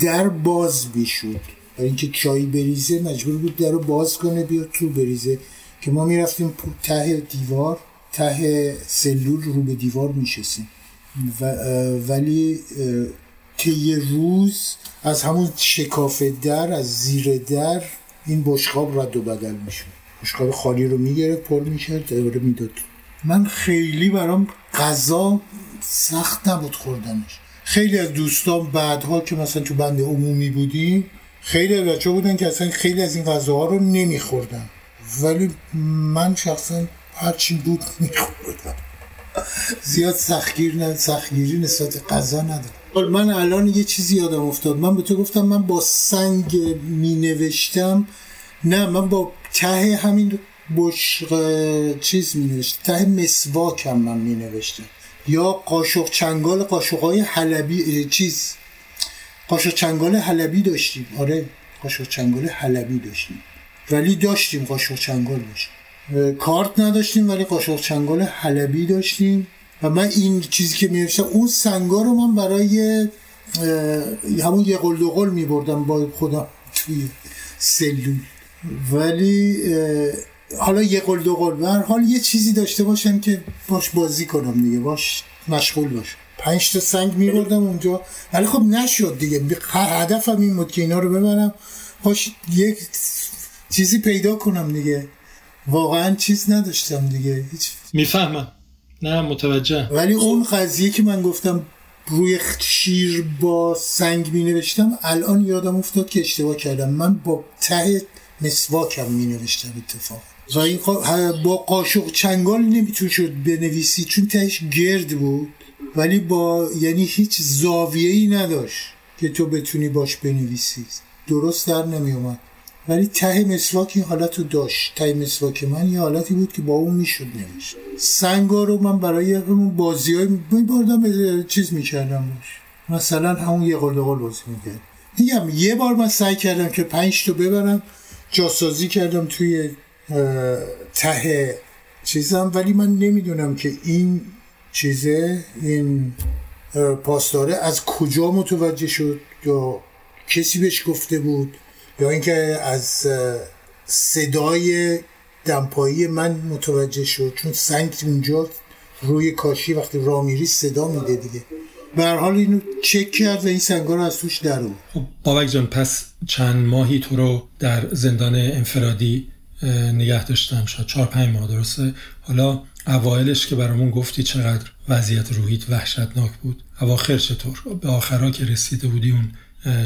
در باز بیشود برای اینکه چای بریزه مجبور بود در رو باز کنه بیاد تو بریزه. که ما می‌رفتیم ته دیوار ته سلول رو به دیوار میشستیم. ولی طی روز از همون شکاف در از زیر در این بشقاب رد و بدل می‌شد. بشقاب خالی رو می‌گرفت پر می‌کرد دوباره می‌داد. من خیلی برام غذا سخت نبود خوردنش. خیلی از دوستان بعدها که مثلا تو بند عمومی بودیم خیلی بچه بودن که اصلا خیلی از این غذاها رو نمیخوردن. ولی من شخصا هرچی بود میخوردم. زیاد سختگیر نه سختگیری نسبت غذا ندارم. من الان یه چیزی یادم افتاد. من به تو گفتم من با سنگ می نوشتم نه من با ته همین بشق چیز می نوشتم ته مسواکم من می نوشتم یا قاشق چنگال قاشق های حلبی چیز. قاشق چنگال حلبی داشتیم. آره قاشق چنگال حلبی داشتیم. ولی داشتیم قاشق چنگال داشتیم کارت نداشتیم ولی قاشق چنگال حلبی داشتیم. و من این چیزی که می‌نوشتم اون سنگا رو من برای همون یه قل دو قل می‌بردم با خودم توی سلول. ولی حالا یه قل دو قل هر حال یه چیزی داشته باشم که باش بازی کنم دیگه باش مشغول باشم پنج تا سنگ می‌بردم اونجا. ولی خب نشد دیگه. هدفم این بود که اینا رو ببرم. باش یک چیزی پیدا کنم دیگه. واقعا چیز نداشتم دیگه. هیچ می‌فهمم. نه متوجه. ولی اون قضیه که من گفتم روی شیر با سنگ می نوشتم الان یادم افتاد که اشتباه کردم. من با ته مسواکم می نوشتم اتفاق این با قاشق چنگال نمیتون شد بنویسی چون تهش گرد بود. ولی با یعنی هیچ زاویه ای نداشت که تو بتونی باش بنویسی. درست در نمی اومد ولی ته مسواک این حالت رو داشت. ته مسواک من یه حالتی بود که با اون می‌شد نمیشه سنگا رو من برای همون بازی های باردم چیز می‌کردم مثلا همون یه قل قل بازی می‌کرد میگم یه بار من سعی کردم که پنج تا ببرم. جاسازی کردم توی ته چیزم. ولی من نمی‌دونم که این چیزه این پاسداره از کجا متوجه شد یا کسی بهش گفته بود. یا اینکه از صدای دمپایی من متوجه شد چون سنگ اونجا روی کاشی وقتی را میری صدا میده دیگه. به حال اینو چک کرد و این سنگا رو از توش در خب بابک جان پس چند ماهی تو رو در زندان انفرادی نگه داشتم شاید چهار پنج ماه درسته؟ حالا اوایلش که برامون گفتی چقدر وضعیت روحیت وحشتناک بود. اواخر چطور؟ به آخرها که رسیده بودی اون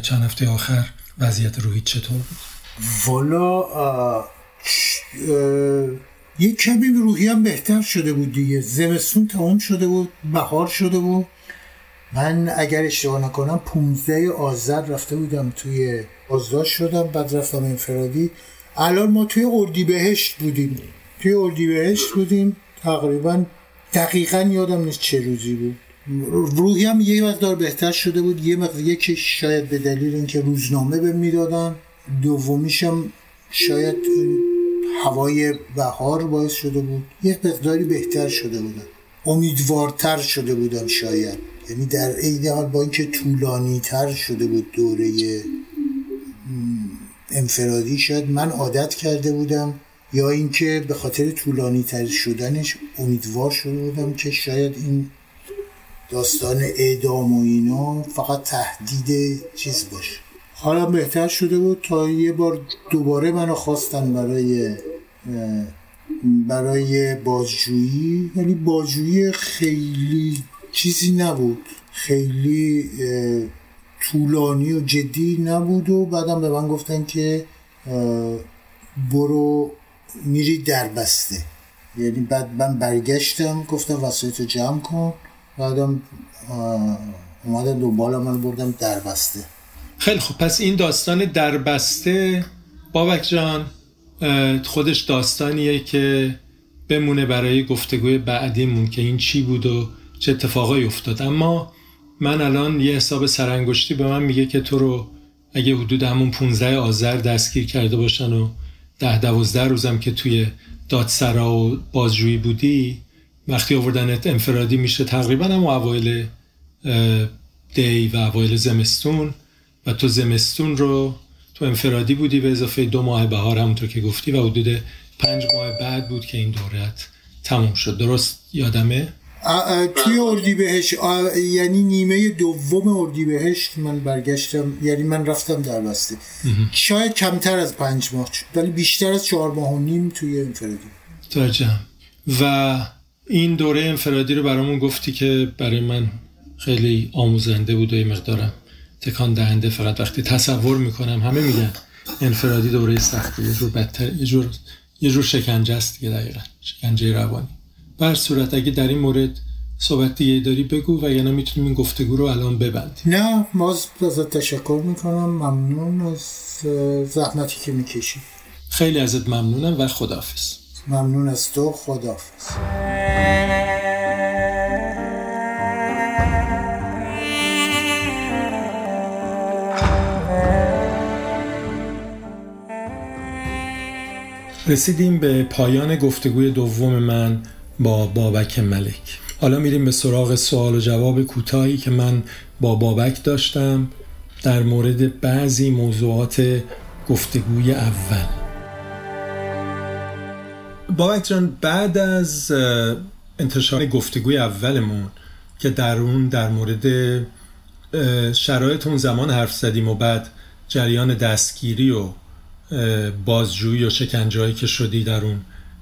چند هفته آخر؟ وضعیت روحی چطور بود؟ والا یه کمی روحی هم بهتر شده بود دیگه. زمستون تمام شده بود بهار شده بود. من اگر اشتباه نکنم 15 آذر رفته بودم توی بازداشت شدم بعد رفتم انفرادی. الان ما توی اردیبهشت بودیم. توی اردیبهشت بودیم. تقریبا دقیقا یادم نیست چه روزی بود. روحی هم یه مقدار بهتر شده بود. یه مقدار یکی شاید به دلیل اینکه روزنامه به می‌دادن دومیشم شاید هوای بهار باعث شده بود. یه مقداری بهتر شده بودم امیدوارتر شده بودم شاید. یعنی در عین حال با اینکه طولانی تر شده بود دوره انفرادی شاید من عادت کرده بودم یا اینکه به خاطر طولانی تر شدنش امیدوار شده بودم که شاید این داستان اعدام و اینا فقط تهدید چیز باشه. حالا بهتر شده بود تا یه بار دوباره منو خواستن برای برای بازجویی. ولی بازجویی خیلی چیزی نبود. خیلی طولانی و جدی نبود و بعدم به من گفتن که برو میری در بسته. یعنی بعد من برگشتم گفتم وسایت رو جمع کن. بعدم اومدم دنبال من بردم در بسته خیلی خب پس این داستان در بسته بابک جان خودش داستانیه که بمونه برای گفتگوی بعدیمون که این چی بود و چه اتفاقایی افتاد. اما من الان یه حساب سرانگشتی به من میگه که تو رو اگه حدود همون 15 آذر دستگیر کرده باشن و ده دوازده روزم که توی دادسرا و بازجویی بودی وقتی آوردنت انفرادی میشه تقریبا هم اوایل دی و اوایل زمستون و تو زمستون رو تو انفرادی بودی به اضافه دو ماه بهار همونطور که گفتی و حدود پنج ماه بعد بود که این دورت تموم شد. درست یادمه؟ توی اردی بهش؟ یعنی نیمه دوم اردی بهشت من برگشتم یعنی من رفتم در بسته. شاید کمتر از پنج ماه ولی بیشتر از چهار ماه و نیم توی انفرادی. توجهم و این دوره انفرادی رو برامون گفتی که برای من خیلی آموزنده بود و یه مقدارم تکان دهنده فقط وقتی تصور می‌کنم همه میگن انفرادی دوره سختی یه جور بدتر یه جور یه جور شکنجه است دیگه دقیقا شکنجه روانی. بر صورت اگه در این مورد صحبت دیگه داری بگو و یعنی می‌تونیم این گفتگو رو الان ببندیم. نه ما ازت تشکر می‌کنم. ممنون از زحمتی که می‌کشی. خیلی ازت ممنونم و خداحافظ. ممنون از تو خداحافظ. رسیدیم به پایان گفتگوی دوم من با بابک ملک. حالا میریم به سراغ سوال و جواب کوتاهی که من با بابک داشتم در مورد بعضی موضوعات گفتگوی اول. بابک جان بعد از انتشار گفتگوی اولمون که در اون در مورد شرایط اون زمان حرف زدیم و بعد جریان دستگیری و بازجویی و شکنجهایی که شدی در اون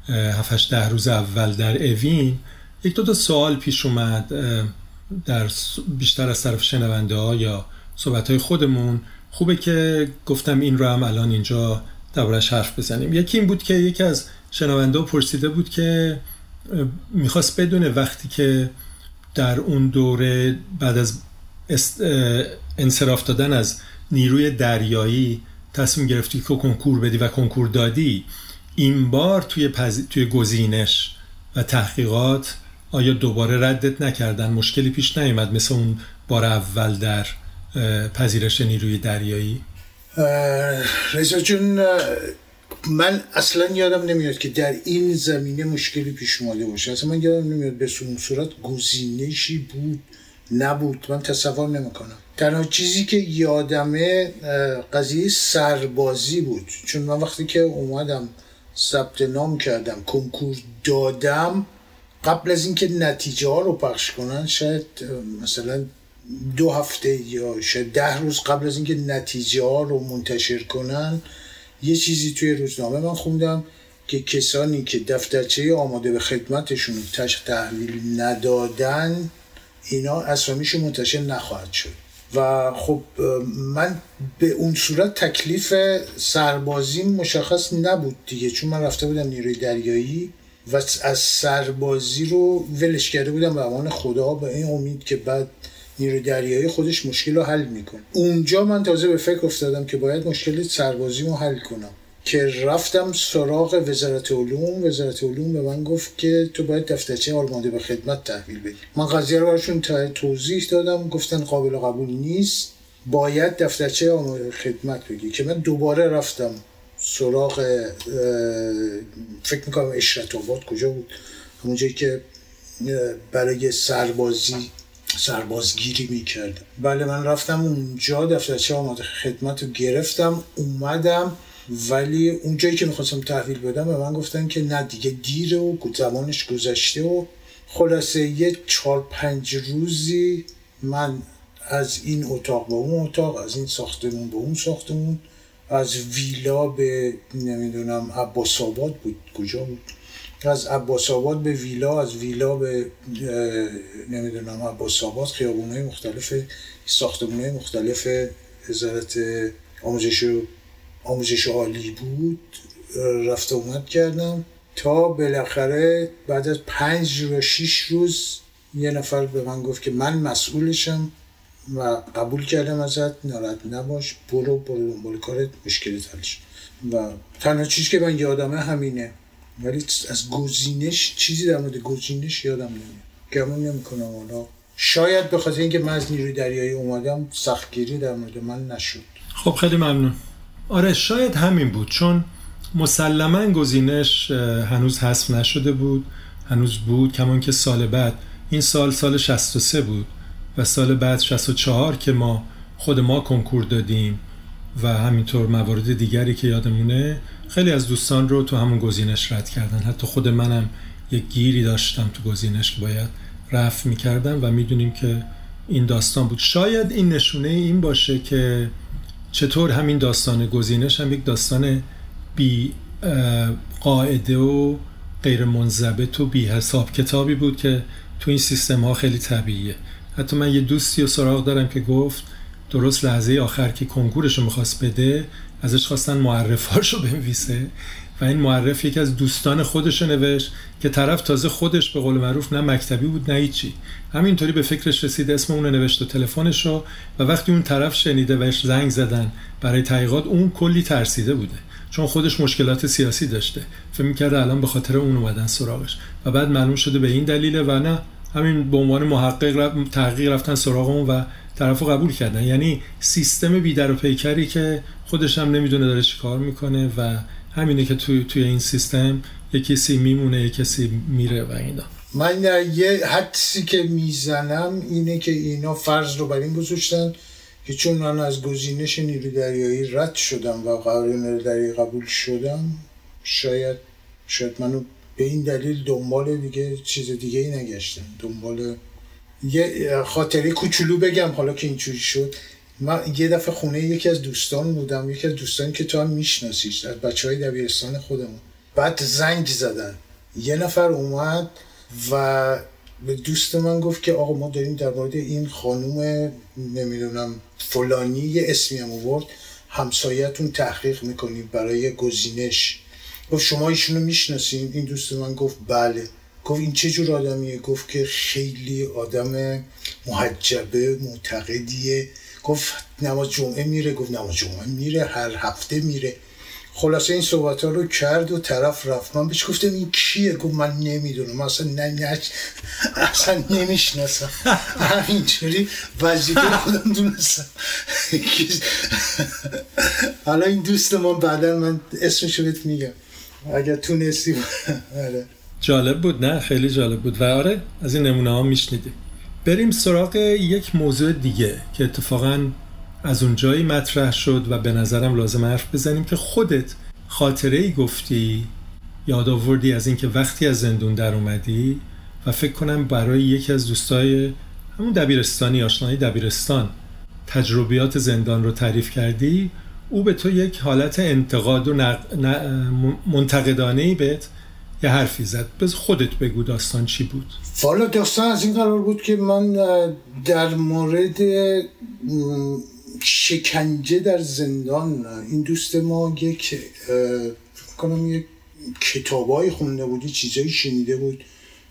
هفتش ده روز اول در اوین یک دو تا سوال پیش اومد در بیشتر از طرف شنونده ها یا صحبت های خودمون. خوبه که گفتم این رو هم الان اینجا دربارش حرف بزنیم. یکی این بود که یکی از شنونده پرسیده بود که می‌خواست بدونه وقتی که در اون دوره بعد از انصراف دادن از نیروی دریایی تصمیم گرفتی که کنکور بدی و کنکور دادی این بار توی, پز... توی گزینش و تحقیقات آیا دوباره ردت نکردن؟ مشکلی پیش نیومد مثل اون بار اول در پذیرش نیروی دریایی؟ رضا جون من اصلا یادم نمیاد که در این زمینه مشکلی پیش اومده باشه. اصلا من یادم نمیاد به صورت گزینشی بود نبود. من تصور نمی‌کنم. تنها چیزی که یادمه قضیه سربازی بود. چون من وقتی که اومدم ثبت نام کردم کنکور دادم قبل از اینکه نتیجه ها رو پخش کنن شاید مثلا دو هفته یا شاید ده روز قبل از اینکه نتیجه ها رو منتشر کنن یه چیزی توی روزنامه من خوندم که کسانی که دفترچه آماده به خدمتشون تش تحویل ندادن اینا اسامیشون منتشر نخواهد شد. و خب من به اون صورت تکلیف سربازی مشخص نبود دیگه چون من رفته بودم نیروی دریایی و از سربازی رو ولش کرده بودم به امان خدا به این امید که بعد نیروی دریایی خودش مشکل رو حل می‌کنه. اونجا من تازه به فکر افتادم که باید مشکل سربازی رو حل کنم. که رفتم سراغ وزارت علوم وزارت علوم به من گفت که تو باید دفترچه آماده به خدمت تحویل بدی. من قضیه رو براشون توضیح دادم گفتن قابل قبول نیست. باید دفترچه آماده خدمت بگی که من دوباره رفتم سراغ فکر می‌کنم اشرت آباد کجا بود؟ همونجایی که برای سربازی سربازگیری می‌کردم بله من رفتم اونجا دفترچه آماده خدمت رو گرفتم اومدم ولی اونجایی که می‌خواستم تحویل بدم به من گفتن که نه دیگه دیره و زمانش گذشته و خلاصه یه چهار پنج روزی من از این اتاق به اون اتاق از این ساختمون به اون ساختمون از ویلا به نمی‌دونم عباس آباد بود کجا بود؟ از عباس آباد به ویلا از ویلا به نمی‌دونم عباس آباد خیابونهای مختلف ساختمونهای مختلف وزارت آموزش آموزش عالی بود. رفت اومد کردم. تا بالاخره بعد از پنج و شیش روز یه نفر به من گفت که من مسئولشم و قبول کردم ازت ناراحت نباش برو برو دنبال کارت مشکل حلش و تنها چیزی که من یادمه همینه. ولی از گزینش چیزی در مورد گزینش یادم نمیاد. گمون نمی‌کنم حالا. شاید به خاطر اینکه من از نیروی دریایی اومدم سختگیری در مورد من نشد. خب خیلی ممنون. آره شاید همین بود چون مسلما گزینش هنوز حذف نشده بود هنوز بود کمان که سال بعد. این سال سال 63 بود و سال بعد 64 که ما خود ما کنکور دادیم. و همینطور موارد دیگری که یادمونه خیلی از دوستان رو تو همون گزینش رد کردن. حتی خود منم یک گیری داشتم تو گزینش که باید رفت می‌کردم و می‌دونیم که این داستان بود. شاید این نشونه این باشه که چطور همین داستان گزینش هم یک داستان بی قاعده و غیر منضبط و بی حساب کتابی بود که تو این سیستم ها خیلی طبیعیه. حتی من یه دوستی و سراغ دارم که گفت درست لحظه آخر که کنکورش رو می‌خواست بده ازش خواستن معرفاش رو بنویسه. و این معرف یکی از دوستان خودش نوشت که طرف تازه خودش به قول معروف نه مکتبی بود نه هیچی. همینطوری به فکرش رسید اسم اون نوشت و تلفنش رو و وقتی اون طرف شنیده بهش زنگ زدن برای تحقیقات اون کلی ترسیده بوده. چون خودش مشکلات سیاسی داشته. فکر می‌کرده الان به خاطر اون اومدن سراغش. و بعد معلوم شده به این دلیله و نه همین به عنوان محقق تحقیق رفتن سراغ اون و طرف قبول کردن. یعنی سیستم بیدر و پیکری که خودش هم نمی‌دونه داره چی کار می‌کنه و همینه که توی, توی این سیستم یه کسی میمونه یه کسی میره و اینا. من یه حدسی که می‌زنم اینه که اینا فرض رو بر این گذاشتن که چون من از گزینش نیرو دریایی رد شدم و قرار نیرو دریایی قبول شدم شاید شاید منو به این دلیل دنبال دیگه چیز دیگه ای نگشتم. دنبال یه خاطره کوچولو بگم حالا که اینجوری شد. من یه دفعه خونه یکی از دوستان بودم یکی از دوستان که تو هم میشناسیش از بچه های دبیرستان خودمون. بعد زنگ زدن. یه نفر اومد و به دوست من گفت که آقا ما داریم در مورد این خانوم نمی‌دونم فلانی یه اسمی هم آورد. همسایتون تحقیق می‌کنیم برای گزینش. گفت شما ایشونو می‌شناسین؟ این دوست من گفت بله. گفت این چه جور آدمیه؟ گفت که خیلی آدم محجبه معتقدیه. گفت نماز جمعه میره گفت نماز جمعه میره هر هفته میره. خلاصه این صحبت ها رو کرد و طرف رفت. من بهش گفتم این کیه؟ گفت من نمی‌دونم. من اصلا نه اصلا نمی‌شناسم. همینجوری وظیفه خودم دونستم. حالا این دوست من بعدا من اسمشو بهت میگم. اگر تونستی آره. جالب بود نه؟ خیلی جالب بود. و آره از این نمونه ها میشنیدیم. بریم سراغ یک موضوع دیگه که اتفاقا از اونجایی مطرح شد و به نظرم لازم حرف بزنیم که خودت خاطره ای گفتی یاد آوردی از اینکه وقتی از زندون در اومدی و فکر کنم برای یکی از دوستای همون دبیرستانی آشنایی دبیرستان تجربیات زندان رو تعریف کردی او به تو یک حالت انتقاد و نق... منتقدانه ای بهت یه حرفی زد. بز خودت بگو داستان چی بود. والا داستان از این قرار بود که من در مورد شکنجه در زندان این دوست ما یک کنم یک کتابایی خونده بودی چیزایی شنیده بود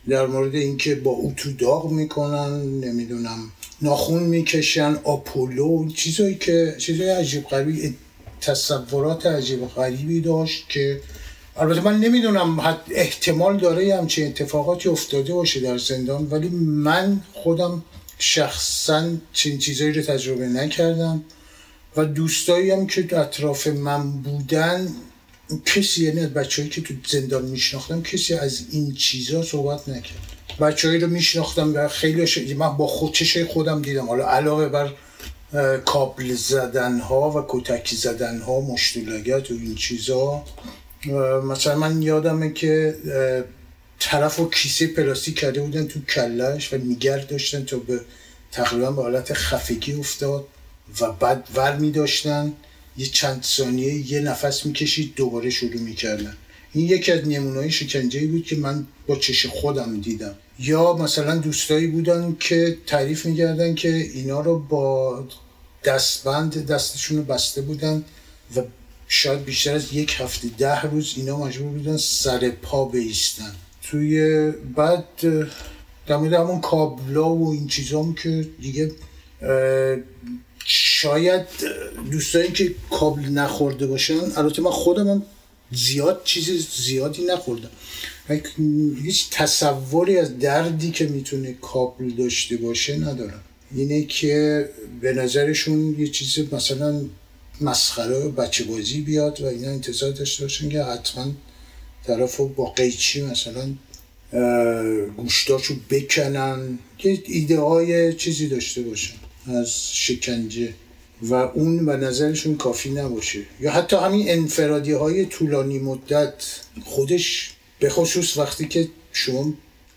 در مورد اینکه با اتو داغ می‌کنن نمی‌دونم ناخون می‌کشن آپولو چیزایی که چیزای عجیب غریبی تصورات عجیب غریبی داشت که البته من نمی‌دونم احتمال داره همچین اتفاقاتی افتاده باشه در زندان ولی من خودم شخصا چنین چیزایی رو تجربه نکردم و دوستایی هم که اطراف من بودن کسی یعنی از بچههایی که تو زندان میشناختم کسی از این چیزا صحبت نکرد. بچه‌ای رو میشناختم و خیلی ش... من با خود چشه خودم دیدم. حالا علاوه بر کابل زدن ها و کتکی زدن ها مشتولگت و این چیزا. مثلا من یادمه که طرف و کیسه پلاستیک کرده بودن تو کلش و میگرد داشتن تا به تقریبا به حالت خفگی افتاد و بعد ور می داشتن یه چند ثانیه یه نفس می‌کشید دوباره شروع می‌کردن. این یکی از نمونه‌های شکنجه بود که من با چش خودم دیدم. یا مثلا دوستایی بودن که تعریف می‌کردن که اینا رو با دستبند دستشون رو بسته بودن و شاید بیشتر از یک هفته ده روز اینا مجبور بودن سر پا بیستن. توی بعد در مورد همون کابلا و این چیزام که دیگه شاید دوستایی که کابل نخورده باشن البته من خودم هم زیاد چیز زیادی نخوردم هیچ تصوری از دردی که می‌تونه کابل داشته باشه ندارم. اینه که به نظرشون یه چیز مثلا مسخره و بچه بازی بیاد و اینا انتظار داشته باشن که حتما طرف با قیچی مثلا گوشتاشو بکنن. که ایده های چیزی داشته باشن. از شکنجه. و اون به نظرشون کافی نباشه. یا حتی همین انفرادی های طولانی مدت خودش به خصوص وقتی که شما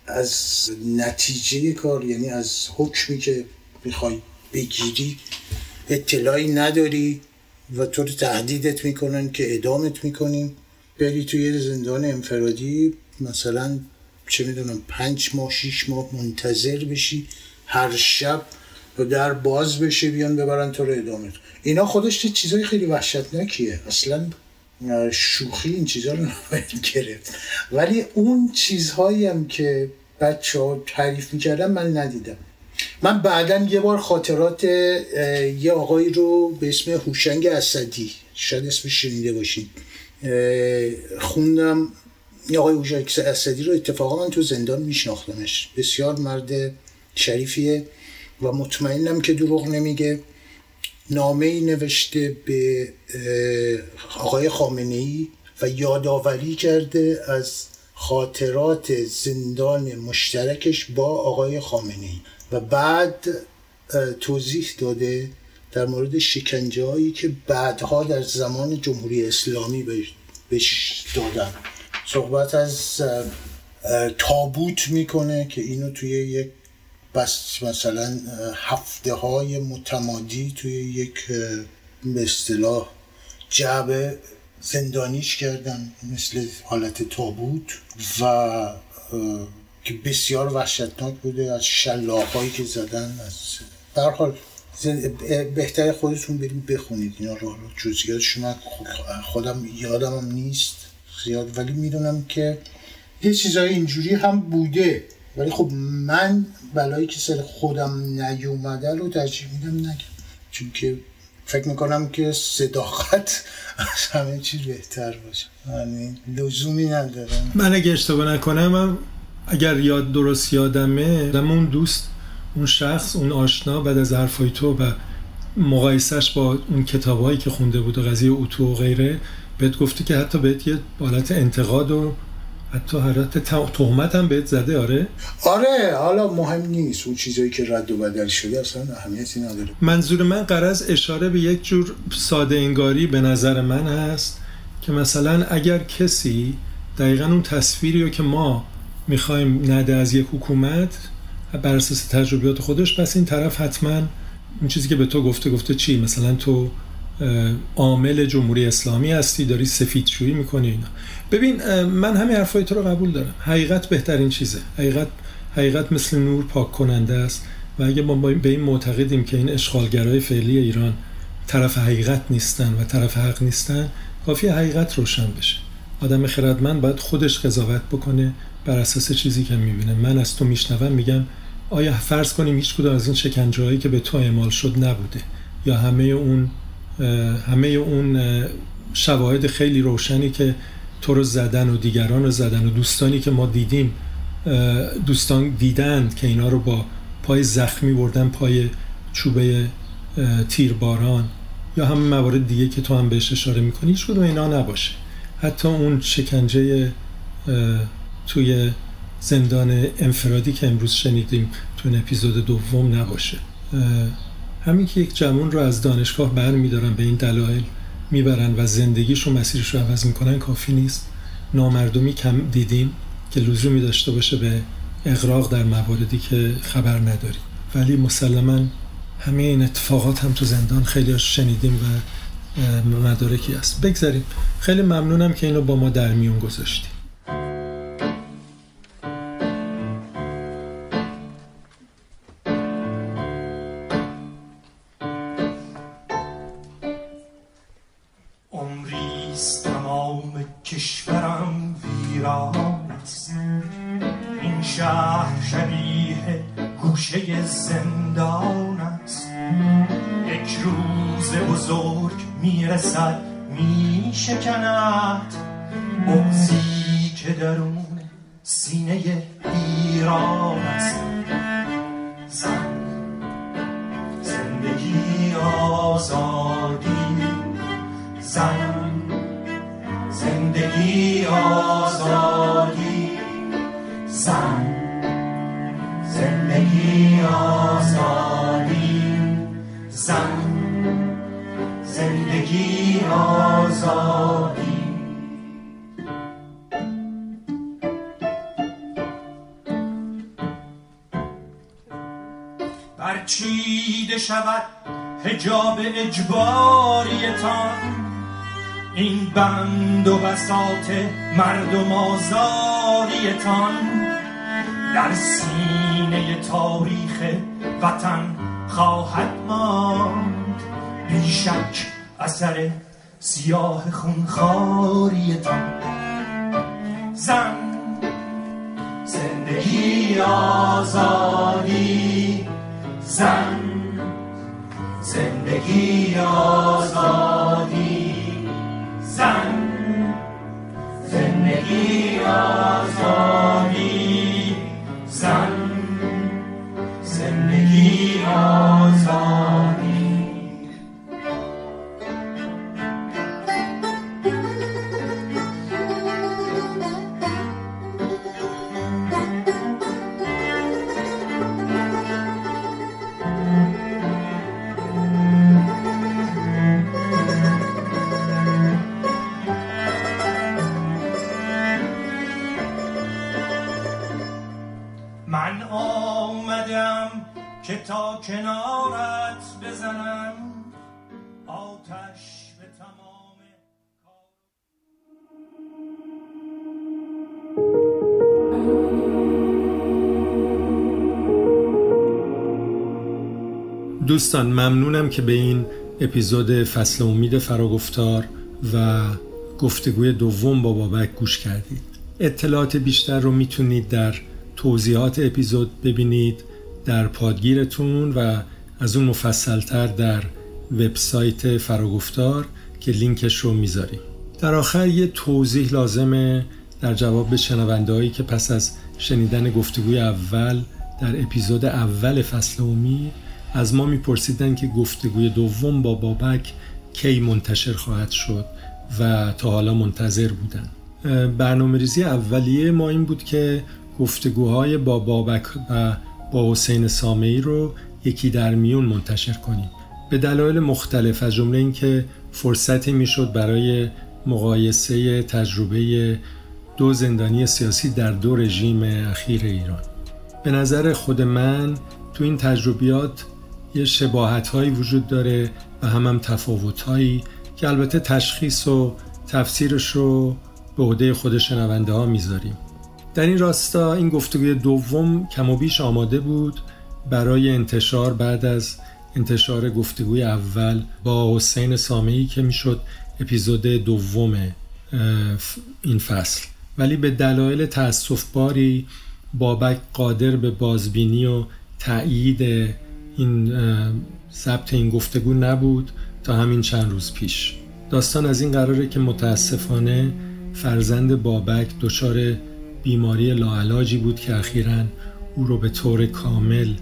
از نتیجه کار یعنی از حکمی که می‌خوای بگیری اطلاعی نداری و تو رو تهدیدت می‌کنن که اعدامت می‌کنیم بری توی زندان انفرادی مثلا چه می‌دونم پنج ماه شیش ماه منتظر بشی هر شب و در باز بشه بیان ببرن تو رو اعدامت اینا خودش یه چیزای خیلی وحشتناکیه. اصلا شوخی این چیزها رو نباید گرفت. ولی اون چیزهایی هم که بچه ها تعریف می‌کردن من ندیدم. من بعدا یه بار خاطرات یه آقایی رو به اسم هوشنگ اسدی شاید اسمش شنیده باشین اه، خوندم. یه آقای هوشنگ اسدی رو اتفاقا من تو زندان میشناختمش. بسیار مرد شریفیه. و مطمئنم که دروغ نمیگه. نامه ای نوشته به آقای خامنه ای و یادآوری کرده از خاطرات زندان مشترکش با آقای خامنه ای و بعد توضیح داده در مورد شکنجه هایی که بعدها در زمان جمهوری اسلامی بهش- دادن. صحبت از تابوت می‌کنه که اینو توی یک بس مثلا هفته های متمادی توی یک به اصطلاح جعبه زندانیش کردن مثل حالت تابوت و که بسیار وحشتناک بوده از شلاقهایی که زدن از در حال بهتر خودتون بریم بخونید. اینا رو جزئیاتش من خودم یادم هم نیست زیاد ولی می‌دونم که یه چیزای اینجوری هم بوده. ولی خب من بلایی که سر خودم نیومده رو ترجیح میدم نگم چون که فکر می‌کنم که صداقت از همه چیز بهتر باشه. یعنی لزومی نداره. من اگه اشتباه نکنم من اگر یاد درست یادمه دم اون دوست اون شخص اون آشنا بعد از حرفای تو و مقایسش با اون کتابهایی که خونده بود و قضیه اوتو و غیره بهت گفته که حتی بهت یه حالت انتقاد و حتی حالت ت- تهمت هم بهت زده آره؟ آره حالا مهم نیست. اون چیزایی که رد و بدل شده اصلا اهمیتی نداره. منظور من قرض اشاره به یک جور ساده انگاری به نظر من هست که مثلا اگر کسی دقیقا اون تصویری رو که ما می‌خوایم نده از یک حکومت بر اساس تجربیات خودش پس این طرف حتما اون چیزی که به تو گفته گفته چی؟ مثلا تو عامل جمهوری اسلامی هستی داری سفیدشویی می‌کنی اینا. ببین من همین حرفای تو رو قبول دارم. حقیقت بهترین چیزه. حقیقت حقیقت مثل نور پاک کننده است و اگه ما به این معتقدیم که این اشغالگرای فعلی ایران طرف حقیقت نیستن و طرف حق نیستن کافی حقیقت روشن بشه. آدم خردمند باید خودش قضاوت بکنه بر اساس چیزی که می‌بینه. من از تو میشنوم میگم آیا فرض کنیم هیچ کدوم از این شکنجه هایی که به تو اعمال شد نبوده یا همه اون همه اون اه، شواهد خیلی روشنی که تو رو زدن و دیگران رو زدن و دوستانی که ما دیدیم دوستان دیدند که اینا رو با پای زخمی بردن پای چوبه تیرباران یا همه موارد دیگه که تو هم بهش اشاره می‌کنی هیچ کدوم اینا نباشه. حتی اون شکنجه توی زندان انفرادی که امروز شنیدیم تو اپیزود دوم نباشه. همین که یک جوان رو از دانشگاه بر میدارن به این دلایل می‌برن و زندگیش و مسیرش رو عوض می‌کنن کافی نیست. نامردمی کم دیدیم که لزومی داشته باشه به اقراق در مواردی که خبر نداریم. ولی مسلما همه این اتفاقات هم تو زندان خیلی شنیدیم و مدارکی هست. بگذاریم. خیلی ممنونم که اینو با ما در میون گذاشتیم مردم آزاریتان در سینه تاریخ وطن خواهد ماند. بیشک اثر سیاه خونخاریتان زن زندگی آزادی زن دوستان ممنونم که به این اپیزود فصل امید فراگفتار و گفتگوی دوم با بابک گوش کردید. اطلاعات بیشتر رو می‌تونید در توضیحات اپیزود ببینید در پادگیرتون و از اون مفصلتر در وبسایت فراگفتار که لینکش رو می‌ذاریم. در آخر یه توضیح لازمه در جواب به شنونده که پس از شنیدن گفتگوی اول در اپیزود اول فصل اومی از ما میپرسیدن که گفتگوی دوم با بابک کی منتشر خواهد شد و تا حالا منتظر بودن. برنامه ریزی اولیه ما این بود که گفتگوهای با بابک و با حسین سامعی رو یکی در میون منتشر کنیم. به دلایل مختلف از جمله اینکه فرصتی می‌شد برای مقایسه تجربه دو زندانی سیاسی در دو رژیم اخیر ایران. به نظر خود من تو این تجربیات یه شباهت هایی وجود داره و هم هم تفاوت هایی که البته تشخیص و تفسیرش رو به عهده خود شنونده ها می‌ذاریم. در این راستا این گفتگوی دوم کم و بیش آماده بود برای انتشار بعد از انتشار گفتگوی اول با حسین سامعی که می‌شد اپیزود دوم این فصل. ولی به دلایل تأسف باری بابک قادر به بازبینی و تایید این ثبت این گفتگو نبود تا همین چند روز پیش داستان از این قراره که متاسفانه فرزند بابک دچار بیماری لاعلاجی بود که اخیرا او رو به طور کامل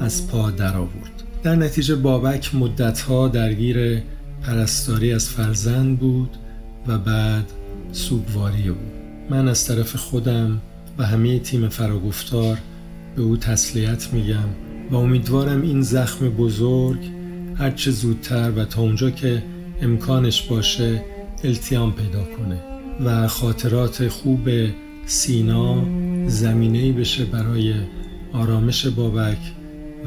از پا درآورد. در نتیجه بابک مدتها درگیر پرستاری از فرزند بود و بعد سوگواری او من از طرف خودم و همه تیم فراگفتار به او تسلیت میگم و امیدوارم این زخم بزرگ هرچه زودتر و تا اونجا که امکانش باشه التیام پیدا کنه و خاطرات خوب سینا زمینه بشه برای آرامش بابک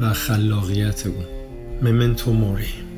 و خلاقیت او. ممنتو موری